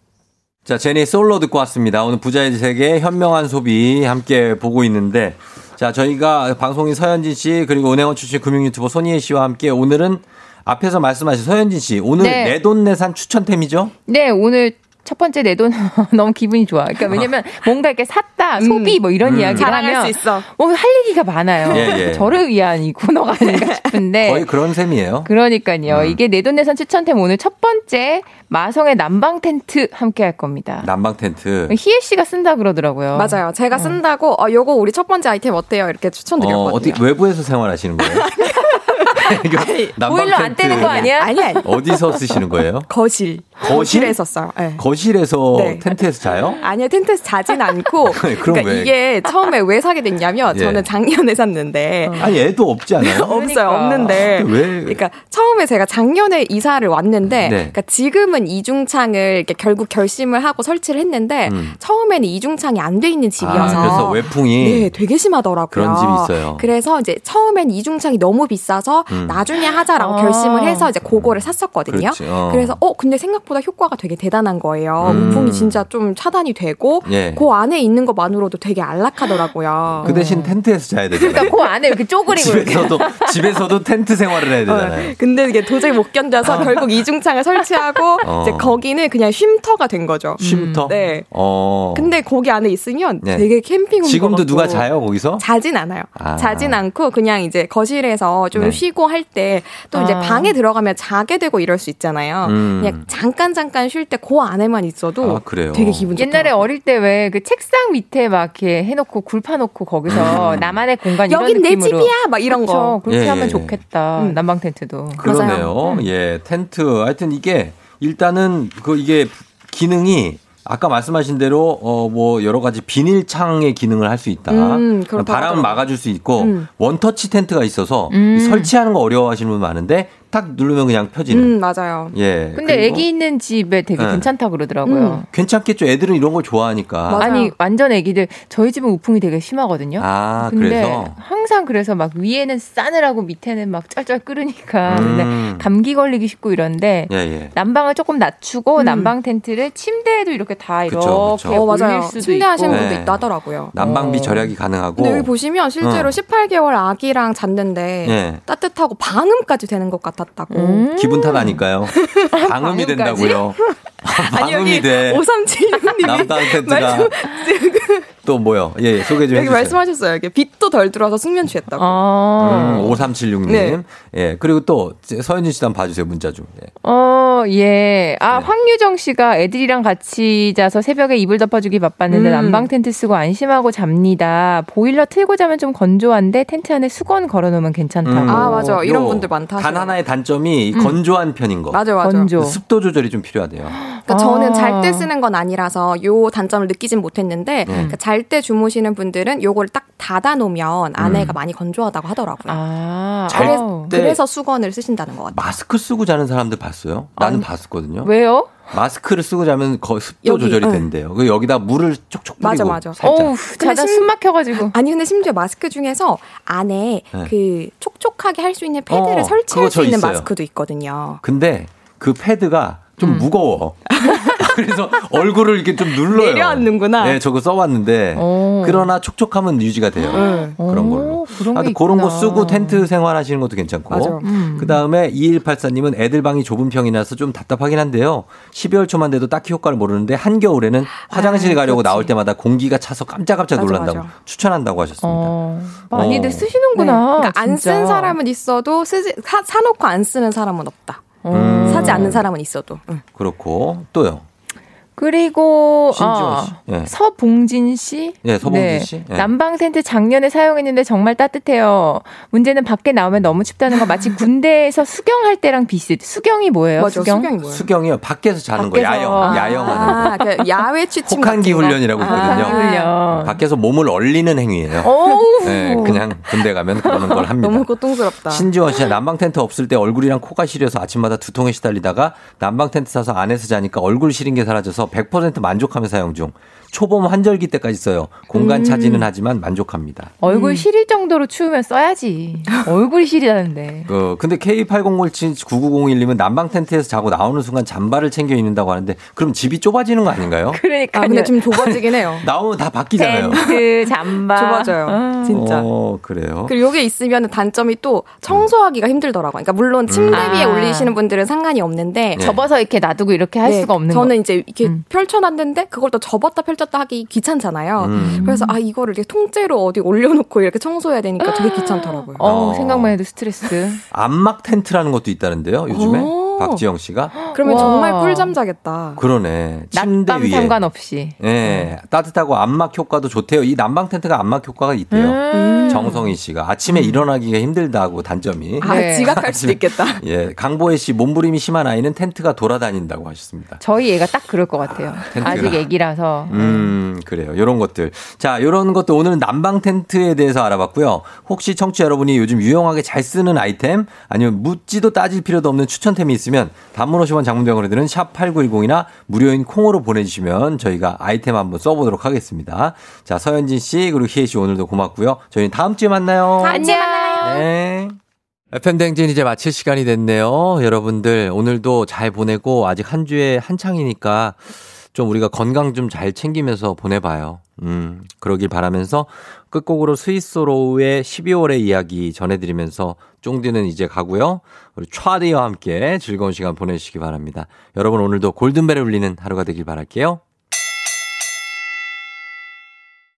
자, 제니 솔로 듣고 왔습니다. 오늘 부자의 세계 현명한 소비 함께 보고 있는데 자, 저희가 방송인 서현진 씨 그리고 은행원 출신 금융 유튜버 손희애 씨와 함께 오늘은 앞에서 말씀하신 서현진 씨 오늘 네. 내돈내산 추천템이죠? 네, 오늘 첫 번째 내 돈 너무 기분이 좋아. 그러니까 왜냐면 뭔가 이렇게 샀다, 소비 뭐 이런 음. 이야기를 하면 수 있어. 뭐할 얘기가 많아요. 예, 예. 저를 위한 이 코너가 아닌가 싶은데. 거의 그런 셈이에요. 그러니까요. 음. 이게 내 돈 내산 추천템 오늘 첫 번째 마성의 난방 텐트 함께 할 겁니다. 난방 텐트. 희애 씨가 쓴다 그러더라고요. 맞아요. 제가 쓴다고 어 요거 우리 첫 번째 아이템 어때요? 이렇게 어, 추천드렸거든요. 어떻게 외부에서 생활하시는 거예요? 난방 보일러 안 텐트 떼는 거 아니야? 아니 아니. 어디서 쓰시는 거예요? 거실. 거실? 거실 에서 써요. 네. 거실에서 네. 텐트에서 자요? 아니요, 텐트에서 자진 않고. 그럼 그러니까 왜? 이게 처음에 왜 사게 됐냐면 예. 저는 작년에 샀는데 아니 애도 없지 않아요? 없어요, 그러니까. 없는데. 왜? 그러니까 처음에 제가 작년에 이사를 왔는데, 네. 그러니까 지금은 이중창을 이렇게 결국 결심을 하고 설치를 했는데 음. 처음에는 이중창이 안 돼 있는 집이어서 아, 그래서 외풍이 네, 되게 심하더라고요. 그런 집이 있어요. 그래서 이제 처음엔 이중창이 너무 비싸서 음. 나중에 하자라고 아. 결심을 해서 이제 그거를 샀었거든요. 어. 그래서 어 근데 생각보다 효과가 되게 대단한 거예요. 음. 우풍이 진짜 좀 차단이 되고 예. 그 안에 있는 것만으로도 되게 안락하더라고요. 그 대신 텐트에서 자야 되잖아요. 그러니까 그 안에 이렇게 쪼그리고. 집에서도 집에서도 텐트 생활을 해야 되잖아요. 근데 이게 도저히 못 견뎌서 결국 이중창을 설치하고 어. 이제 거기는 그냥 쉼터가 된 거죠. 쉼터. 네. 어. 근데 거기 안에 있으면 네. 되게 캠핑 온 지금도. 누가 자요 거기서? 자진 않아요. 아. 자진 않고 그냥 이제 거실에서 좀 네. 쉬고 할 때또 이제 아. 방에 들어가면 자게 되고 이럴 수 있잖아요. 음. 그냥 잠깐 잠깐 쉴 때 그 안에만 있어도 아, 그래요? 되게 기분 좋다. 옛날에 어릴 때 왜 그 책상 밑에 막 이렇게 해놓고 굴 파놓고 거기서 나만의 공간 이런 여긴 내 느낌으로. 집이야 막 이런 그쵸, 거. 그렇게 예, 하면 예. 좋겠다. 음. 난방 텐트도. 그러네요. 예, 텐트. 하여튼 이게 일단은 그 이게 기능이 아까 말씀하신 대로 어 뭐 여러 가지 비닐창의 기능을 할 수 있다. 음, 바람. 막아줄 수 있고 음. 원터치 텐트가 있어서 음. 설치하는 거 어려워하시는 분 많은데 탁 누르면 그냥 펴지는. 음 맞아요. 예. 근데 애기 있는 집에 되게 네. 괜찮다 그러더라고요. 음. 괜찮겠죠. 애들은 이런 걸 좋아하니까. 맞아요. 아니 완전 애기들 저희 집은 우풍이 되게 심하거든요. 아, 근데 그래서 항상 그래서 막 위에는 싸늘하고 밑에는 막 쩔쩔 끓으니까 음. 근데 감기 걸리기 쉽고 이런데 예, 예. 난방을 조금 낮추고 음. 난방 텐트를 침대에도 이렇게 다 이렇게 그쵸, 그쵸. 어 올릴 맞아요. 수도 침대 하시는 있고. 분도 네. 있다 하더라고요. 난방비 어. 절약이 가능하고. 근데 여기 보시면 실제로 어. 18개월 아기랑 잤는데 예. 따뜻하고 방음까지 되는 것 같 았다고. 음. 기분 탓하니까요. 방음이 방음까지? 된다고요. 아니 방음이 여기 돼. 5376님이 남당 텐트가 또 뭐요? 예, 예 소개 좀 여기 해주세요. 말씀하셨어요. 이게 빛도 덜 들어와서 숙면 취했다고. 아. 음, 5376님. 네. 예, 그리고 또 서현진 씨도 한번 봐주세요, 문자 좀. 예. 어, 예. 네. 아, 황유정 씨가 애들이랑 같이 자서 새벽에 이불 덮어주기 바빴는데 음. 난방 텐트 쓰고 안심하고 잡니다. 보일러 틀고 자면 좀 건조한데 텐트 안에 수건 걸어놓으면 괜찮다고. 음. 아, 맞아. 이런 요 분들 많다. 단 하나의 단점이 음. 건조한 편인 거. 맞아, 맞아. 건조. 습도 조절이 좀 필요하대요. 그러니까 저는 잘 때 쓰는 건 아니라서 요 단점을 느끼진 못했는데 네. 그러니까 잘때 주무시는 분들은 요걸 딱 닫아 놓으면 안에가 많이 건조하다고 하더라고요. 아, 잘 아우. 때- 그래서 수건을 쓰신다는 것 같아요. 마스크 쓰고 자는 사람들 봤어요? 나는 봤었거든요. 왜요? 마스크를 쓰고 자면 거 습도 여기, 조절이 응. 된대요. 그 여기다 물을 촉촉 맞아, 뿌리고 맞아. 살짝. 어우, 자다 숨 막혀가지고. 아니 근데 심지어 마스크 중에서 안에 네. 를 촉촉하게 할 수 있는 패드를 어, 설치할 수저 있는 있어요. 마스크도 있거든요. 근데 그 패드가 좀 음. 무거워. 그래서 얼굴을 이렇게 좀 눌러요. 내려앉는구나. 네, 저거 써봤는데. 오. 그러나 촉촉함은 유지가 돼요. 응. 그런 걸로. 오, 그런 게 하여튼 그런 거. 쓰고 텐트 생활하시는 것도 괜찮고. 음. 그 다음에 2184님은 애들 방이 좁은 평이라서 좀 답답하긴 한데요. 12월 초만 돼도 딱히 효과를 모르는데 한겨울에는 화장실 아, 가려고 그렇지. 나올 때마다 공기가 차서 깜짝깜짝 놀란다고 맞아. 추천한다고 하셨습니다. 어, 많이들 어. 쓰시는구나. 그러니까 안. 쓴 사람은 있어도 쓰지, 사, 사놓고 안 쓰는 사람은 없다. 음. 사지 않는 사람은 있어도. 응. 그렇고 또요. 그리고 신지원 아, 씨. 예. 서봉진 씨. 예, 서봉진 씨. 예. 난방 텐트 작년에 사용했는데 정말 따뜻해요. 문제는 밖에 나오면 너무 춥다는 거 마치 군대에서 수경할 때랑 비슷. 수경이 뭐예요? 맞아, 수경? 수경이 뭐예요? 수경이요. 밖에서 자는 거 밖에서. 야영, 아. 야영하는 거. 아, 그 야외 취침 혹한기 거. 훈련이라고 아. 있거든요. 훈련. 밖에서 몸을 얼리는 행위예요. 어우. 네, 그냥 군대 가면 그러는 걸 합니다. 너무 고통스럽다. 신지원 씨, 난방 텐트 없을 때 얼굴이랑 코가 시려서 아침마다 두통에 시달리다가 난방 텐트 사서 안에서 자니까 얼굴 시린 게 사라져서 100% 만족하며 사용 중. 초봄 환절기 때까지 써요. 공간 음. 차지는 하지만 만족합니다. 얼굴 시릴 정도로 추우면 써야지. 얼굴이 시리다는데. 그 근데 K80079901님은 난방 텐트에서 자고 나오는 순간 잠바를 챙겨 입는다고 하는데 그럼 집이 좁아지는 거 아닌가요? 그러니까. 아, 근데 좀 좁아지긴 해요. 나오면 다 바뀌잖아요. 텐트, 잠바. 좁아져요. 어. 진짜. 어, 그래요. 그리고 요게 있으면 단점이 또 청소하기가 힘들더라고요. 그러니까 물론 침대 음. 위에 아. 올리시는 분들은 상관이 없는데 네. 접어서 이렇게 놔두고 이렇게 할 네, 수가 없는 저는 거. 이제 이렇게 음. 펼쳐놨는데 그걸 또 접었다 펼 쳤다 하기 귀찮잖아요. 음. 그래서 아 이거를 이렇게 통째로 어디 올려놓고 이렇게 청소해야 되니까 되게 귀찮더라고요. 어, 어. 생각만 해도 스트레스. 안막 텐트라는 것도 있다는데요. 요즘에 오. 박지영 씨가 그러면 와. 정말 꿀잠 자겠다. 그러네. 침대 낮밤 위에 상관없이. 예, 따뜻하고 안막 효과도 좋대요. 이 난방 텐트가 안막 효과가 있대요. 음. 정성희 씨가 아침에 일어나기가 힘들다고 단점이. 아 네. 지각할 수도 있겠다. 예, 강보혜 씨 몸부림이 심한 아이는 텐트가 돌아다닌다고 하셨습니다. 저희 애가 딱 그럴 것 같아요. 텐트가. 아직 애기라서. 음, 그래요. 요런 것들. 자, 요런 것도 오늘은 난방 텐트에 대해서 알아봤고요. 혹시 청취자 여러분이 요즘 유용하게 잘 쓰는 아이템 아니면 묻지도 따질 필요도 없는 추천템이 있으면 단문 50원 장문병원들은 샵 8910이나 무료인 콩으로 보내주시면 저희가 아이템 한번 써보도록 하겠습니다. 자, 서현진 씨 그리고 희애 씨 오늘도 고맙고요. 저희는 다음 주에 만나요. 안녕. 네. FM댕진 이제 마칠 시간이 됐네요. 여러분들, 오늘도 잘 보내고 아직 한 주에 한창이니까 좀 우리가 건강 좀 잘 챙기면서 보내봐요. 음, 그러길 바라면서 끝곡으로 스위스로우의 12월의 이야기 전해드리면서 쫑디는 이제 가고요. 우리 차디와 함께 즐거운 시간 보내시기 바랍니다. 여러분 오늘도 골든벨을 울리는 하루가 되길 바랄게요.